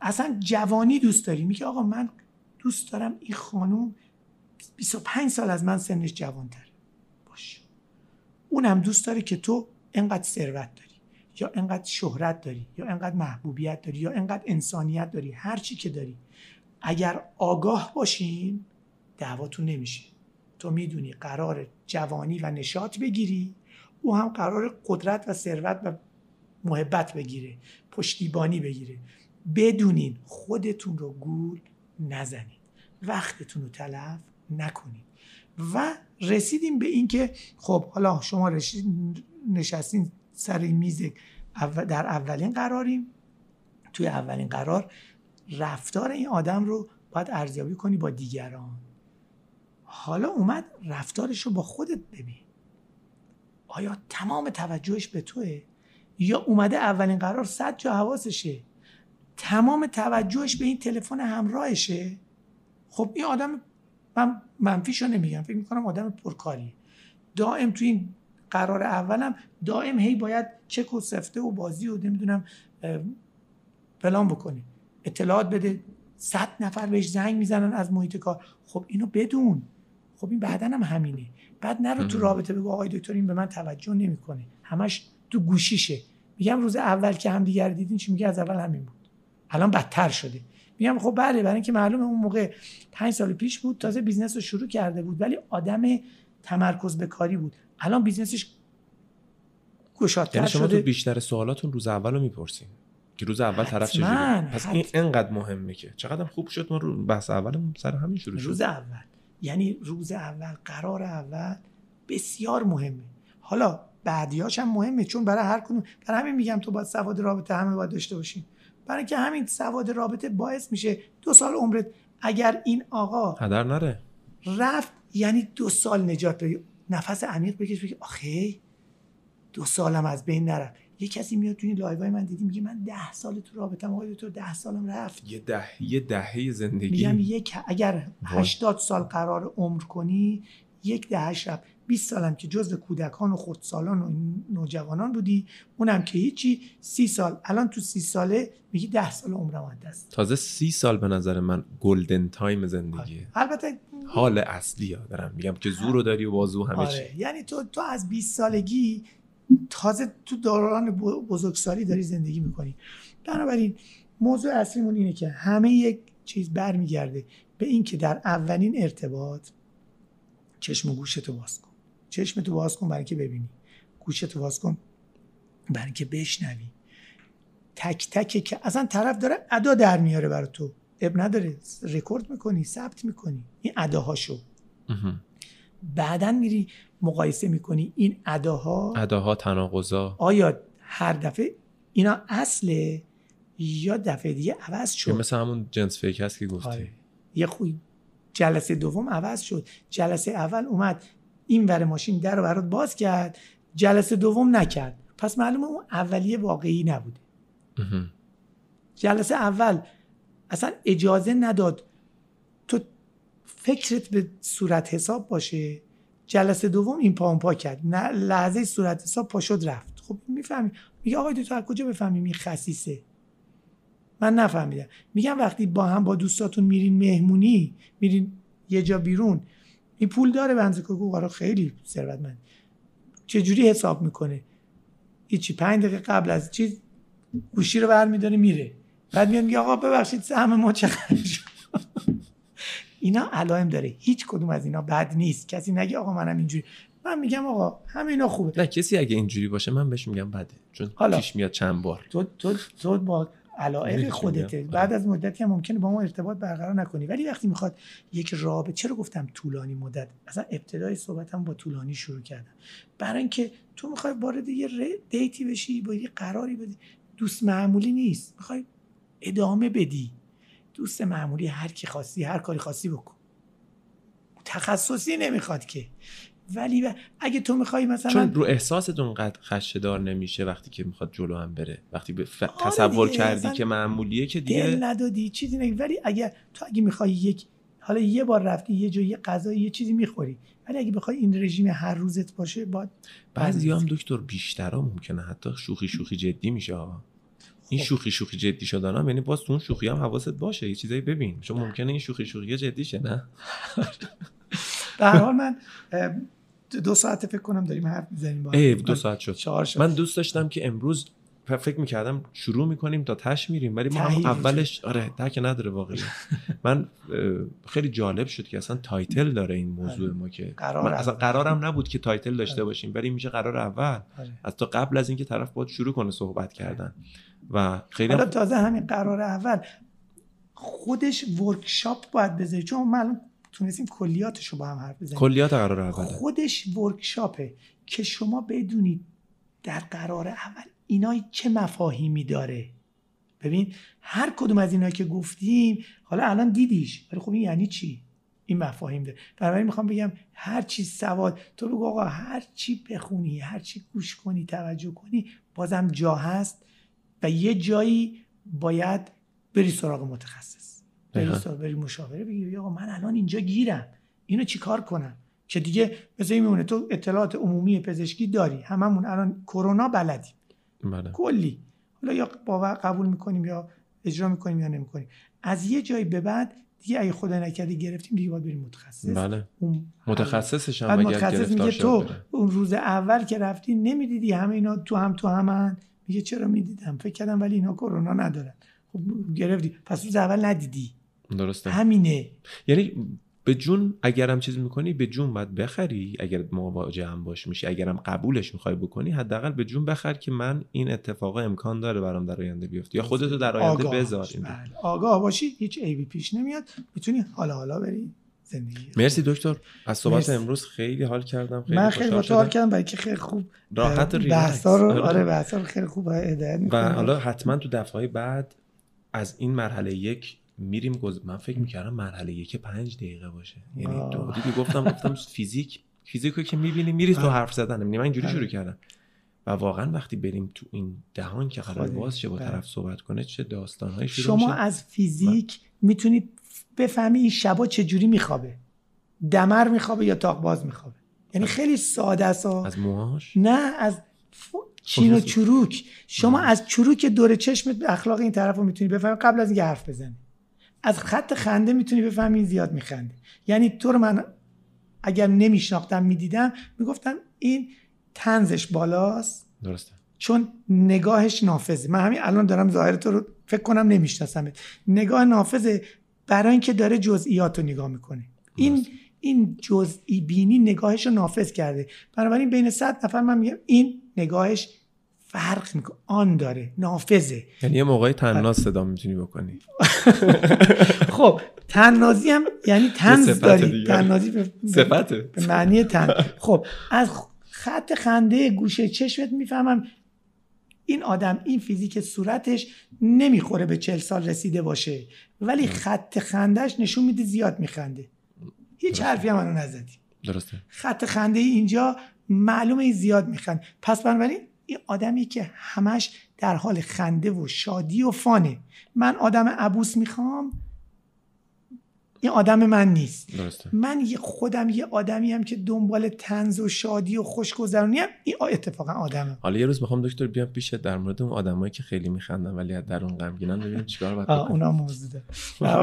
S2: اصلا جوانی دوست داری. میگه آقا من دوست دارم این خانوم 25 سال از من سنش جوانتره باش. اونم دوست داره که تو انقدر ثروت داری. یا انقدر شهرت داری یا انقدر محبوبیت داری یا انقدر انسانیت داری هر چی که داری. اگر آگاه باشین دعواتون نمیشه. تو می‌دونی قرار جوانی و نشاط بگیری او هم قرار قدرت و ثروت و محبت بگیره پشتیبانی بگیره. بدونین خودتون رو گول نزنید وقتتون رو تلف نکنید و رسیدیم به اینکه خب حالا شما رشید نشستین سر این میز در اولین قراریم. توی اولین قرار رفتار این آدم رو باید ارزیابی کنی با دیگران. حالا اومد رفتارش رو با خودت ببین. آیا تمام توجهش به توه؟ یا اومده اولین قرار صد جا حواسشه؟ تمام توجهش به این تلفن همراهشه؟ خب این آدم من منفیشو نمیگم. فکر می‌کنم آدم پرکاریه دائم تو این قرار اولم دائم هی باید چک و سفته و بازی و نمی‌دونم اه، فلان بکنه اطلاعات بده صد نفر بهش زنگ می‌زنن از محیط کار. خب اینو بدون. خب این بعدا هم همینه. بعد نرو تو. رابطه بگو آقای دکتر این به من توجه نمی‌کنه. همش تو گوشیشه. میگم روز اول که هم دیگر دیدین چی میگه؟ از اول همین بود. الان بدتر شده. میگم خب بله برای اینکه معلومه اون موقع پنج سال پیش بود تازه business رو شروع کرده بود ولی آدم تمرکز به کاری بود. الان business ش گشادتر
S1: یعنی شما تو
S2: شده.
S1: بیشتر سوالاتون روز اول رو می‌پرسین. که روز اول طرف چجوری؟ پس این. انقدر مهمه که. چقدر خوب شد ما رو بحث اولمون سر همین شروع شد.
S2: روز اول. یعنی روز اول قرار اول بسیار مهمه. حالا بعدیاش هم مهمه چون برای هر کدوم. برای همین میگم تو باید سواد رابطه همه باید داشته باشین برای اینکه همین سواد رابطه باعث میشه دو سال عمرت اگر این آقا
S1: هدر نره.
S2: رفت یعنی دو سال نجات داری نفس عمیق بکش بگی آخه دو سالم از بین نرفت. یه کسی میاد تو این live های من دیدی میگه من ده سال تو رابطم آقای تو ده سالم رفت.
S1: یه ده یه دهه زندگی.
S2: میگم یک اگر
S1: وای.
S2: 80 سال قرار عمر کنی یک دهش رفت. 20 سالم که جزو کودکان و خردسالان و نوجوانان بودی اونم که هیچی. سی سال. الان تو سی ساله میگی ده سال عمرم دست
S1: تازه سی سال به نظر من golden time زندگیه
S2: البته
S1: حال اصلی ها دارم میگم که زور رو داری و بازو همه چی.
S2: آره یعنی تو تو از 20 سالگی تازه تو دوران بزرگسالی داری زندگی می‌کنی. بنابراین موضوع اصلیمون اینه که همه یک چیز برمیگرده به اینکه در اولین ارتباط چشم و گوشتو باز کن. چشمتو باز کن برای اینکه ببینی. گوشتو باز کن برای اینکه بشنوی. تک تک که اصلا طرف داره ادا در میاره برای تو. اب نداره. رکورد می‌کنی ثبت می‌کنی. این اداهاشو. بعدا میری مقایسه می‌کنی این اداها.
S1: اداها تناقضا
S2: آیا هر دفعه اینا اصله یا دفعه دیگه عوض
S1: که
S2: شد؟
S1: مثل همون جنس فیک هست که گفتی.
S2: آره. یه خوی جلسه دوم عوض شد. جلسه اول اومد. این ور ماشین در رو برات باز کرد جلسه دوم نکرد. پس معلومه اون اولیه واقعی نبوده. جلسه اول اصلا اجازه نداد تو فکرت به صورت حساب باشه. جلسه دوم این پا پا کرد. نه لحظه صورت حساب پا شد رفت. خب می‌فهمی. میگه آقای تو از کجا بفهمیم این خسیسه من نفهمیدم. میگم وقتی با هم با دوستاتون میرین مهمونی میرین یه جا بیرون این پول داره بنز کوکو آره خیلی ثروتمند. چجوری حساب می‌کنه؟ هیچی پنج دقیقه قبل از چیز گوشی رو برمیداره میره. بعد میاد میگه آقا ببخشید سهم ما چقدر شد؟ اینا علائم داره. هیچ کدوم از اینا بد نیست. کسی نگه آقا منم اینجوری. من میگم آقا همه اینا خوبه.
S1: نه کسی اگه اینجوری باشه من بهش میگم بده. چون
S2: حالا.
S1: پیش میاد چند بار.
S2: تو تو تو با علائق خودته؟ بعد از مدتی هم ممکنه با ما ارتباط برقرار نکنی. ولی وقتی می‌خواد یک رابطه چرا گفتم طولانی مدت؟ اصلا ابتدای صحبتم با طولانی شروع کردم. برای اینکه تو می‌خوای وارد یه دیتی بشی با یه قراری بدی. دوست معمولی نیست. می‌خوای ادامه بدی. دوست معمولی هر کی خواستی هر کاری خواستی بکن. تخصصی نمی‌خواد که. ولی ب- اگه تو می‌خوای مثلا
S1: چون رو احساستون قد خشه دار نمیشه وقتی که می‌خواد جلو هم بره. وقتی به ف...
S2: آره
S1: تصور کردی که معمولیه که
S2: دل
S1: دیگه
S2: ندادی چیزی نگی. ولی اگه تو اگه می‌خوای یک حالا یه بار رفتی یه جایی غذا یه چیزی می‌خوری. ولی اگه بخوای این رژیم هر روزت باشه باید
S1: بعضی هم دکتر بیشترها ممکنه حتی شوخی شوخی جدی میشه این
S2: خب.
S1: شوخی شوخی جدی شدن هم یعنی باز تو اون شوخی هم حواست باشه. یه چیزایی ببین. چون ممکنه این شوخی شوخی جدی شه نه؟
S2: به هر حال من دو ساعت فکر کنم داریم حرف می‌زنیم.
S1: ای دو ساعت شد
S2: چهار شد
S1: من دوست داشتم که امروز فکر می‌کردم شروع می‌کنیم تا تش میریم ولی ما هم اولش آره ته که نداره واقعا من خیلی جالب شد که اصلا title داره این موضوع
S2: آره.
S1: ما که
S2: قرار
S1: من اصلا. قرارم نبود که title داشته
S2: آره.
S1: باشیم ولی میشه قرار اول
S2: آره.
S1: از تا قبل از اینکه طرف باید شروع کنه صحبت کردن و خیلی
S2: حالا تازه همین قرار اول خودش workshop باید بذاری چون الان تونستیم کلیاتش رو با هم حرف بزنیم.
S1: کلیات قرار اوله
S2: خودش workshop ه که شما بدونید در قرار اول اینا چه مفاهیمی داره. ببین هر کدوم از اینا که گفتیم حالا الان دیدیش ولی خب این یعنی چی؟ این مفاهیم داره. بنابراین می‌خوام بگم هر چی سواد تو بگو آقا هر چی بخونی هر چی گوش کنی توجه کنی بازم جا هست و یه جایی باید بری سراغ متخصص. بری بری مشاوره بگیری آقا من الان اینجا گیرم. اینو چیکار کنم؟ که دیگه مثل این میمونه تو اطلاعات عمومی پزشکی داری. هممون الان کرونا بلدیم.
S1: بله.
S2: کلی. حالا یا باور قبول می‌کنیم یا اجرا می‌کنیم یا نمی‌کنیم. از یه جایی به بعد دیگه اگه خدا نکرده گرفتیم دیگه باید بریم متخصص.
S1: بله.
S2: اون
S1: متخصصش هم
S2: متخصص میگه تو
S1: بره.
S2: اون روز اول که رفتی نمی‌دیدی همه اینا تو هم تو همن میگه چرا می‌دیدم؟ فکر کردم ولی اینا کرونا ندارن. خب گرفتی. پس روز اول ندیدی.
S1: درسته.
S2: همینه.
S1: یعنی به جون اگرم چیز می‌کنی به جون باید بخری. اگر مواجه هم باش میشی اگرم قبولش می‌خوای بکنی حداقل به جون بخر که من این اتفاق امکان داره برام در آینده بیفته. یا خودتو در آینده
S2: آگاه
S1: بذار.
S2: بله. آگاه باشی هیچ عیبی پیش نمیاد. می‌تونی حالا حالا بری زندگی
S1: مرسی دکتر. از صحبت. امروز خیلی حال کردم. خیلی
S2: من خیلی
S1: خوشحال
S2: خوشحال
S1: شدم.
S2: کردم برای که خیلی خوب
S1: راحت و
S2: بحثا رو
S1: آره.
S2: آره. بحثا رو خیلی خوب هدایت
S1: و حالا حتما تو دفعه بعد از این مرحله یک میریم گز... من فکر می‌کردم مرحله یک پنج دقیقه باشه یعنی. تو دیدی گفتم گفتم فیزیک فیزیکو که می‌بینی میری تو
S2: آه.
S1: حرف زدن یعنی من اینجوری
S2: آه.
S1: شروع کردم و واقعا وقتی بریم تو این دهان که قرار. باز شه با
S2: بله.
S1: طرف صحبت کنه چه داستانهایی شروع
S2: شما
S1: میشه
S2: از فیزیک می‌تونید بفهمی این شبا چجوری میخوابه دمر میخوابه یا تاق باز میخوابه یعنی خیلی ساده است و-
S1: از موهاش
S2: نه از ف- چین و
S1: خب.
S2: چروک شما. از چروک دور چشمت اخلاق این طرف رو می‌تونی بفهمی قبل از اینکه حرف بزنی از خط خنده می‌تونی بفهمی زیاد میخنده یعنی تو رو من اگر نمیشناختم می‌دیدم می‌گفتم این تنزش بالاست.
S1: درسته.
S2: چون نگاهش نافذه. من همین الان دارم ظاهر تو رو فکر کنم نمی‌شناسم نگاه نافذه برای اینکه داره جزئیات رو نگاه می‌کنه. این
S1: درست.
S2: این جزئی بینی نگاهش رو نافذ کرده. بنابراین بین صد نفر من میگم این نگاهش فرق می‌کنه. آن داره. نافذه.
S1: یعنی یه موقعی تنها صدا می‌تونی بکنی.
S2: خب تنازی هم یعنی تنز داری. تنازی به,
S1: صفته.
S2: به معنی تن. خب از خط خنده گوشه چشمت می‌فهمم این آدم این فیزیک صورتش نمی‌خوره به چل سال رسیده باشه. ولی خط خندهش نشون میده زیاد میخنده. هیچ
S1: درسته.
S2: حرفی هم منو نزدی.
S1: درسته.
S2: خط خنده اینجا معلومه زیاد میخند. پس بنابراین این آدمی که همش در حال خنده و شادی و فانه. من آدم عبوس می‌خوام این آدم من نیست.
S1: درسته.
S2: من یه خودم یه آدمی هم که دنبال تنز و شادی و خوشگذرونی هم این اتفاقا آدمم.
S1: حالا یه روز می‌خوام دکتر بیام پیش در مورد اون آدمایی که خیلی میخندن ولی از درون غمگینن ببینیم چیکار باید بکنیم
S2: اونا موضوع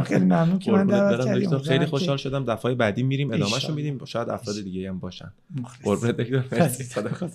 S2: خیلی ممنون که من دعوت
S1: دکتر. خیلی خوشحال شدم. دفعه بعدی میریم ادامهشو. میدیم. شاید افراد دیگه هم باشن. قربونت دکتر.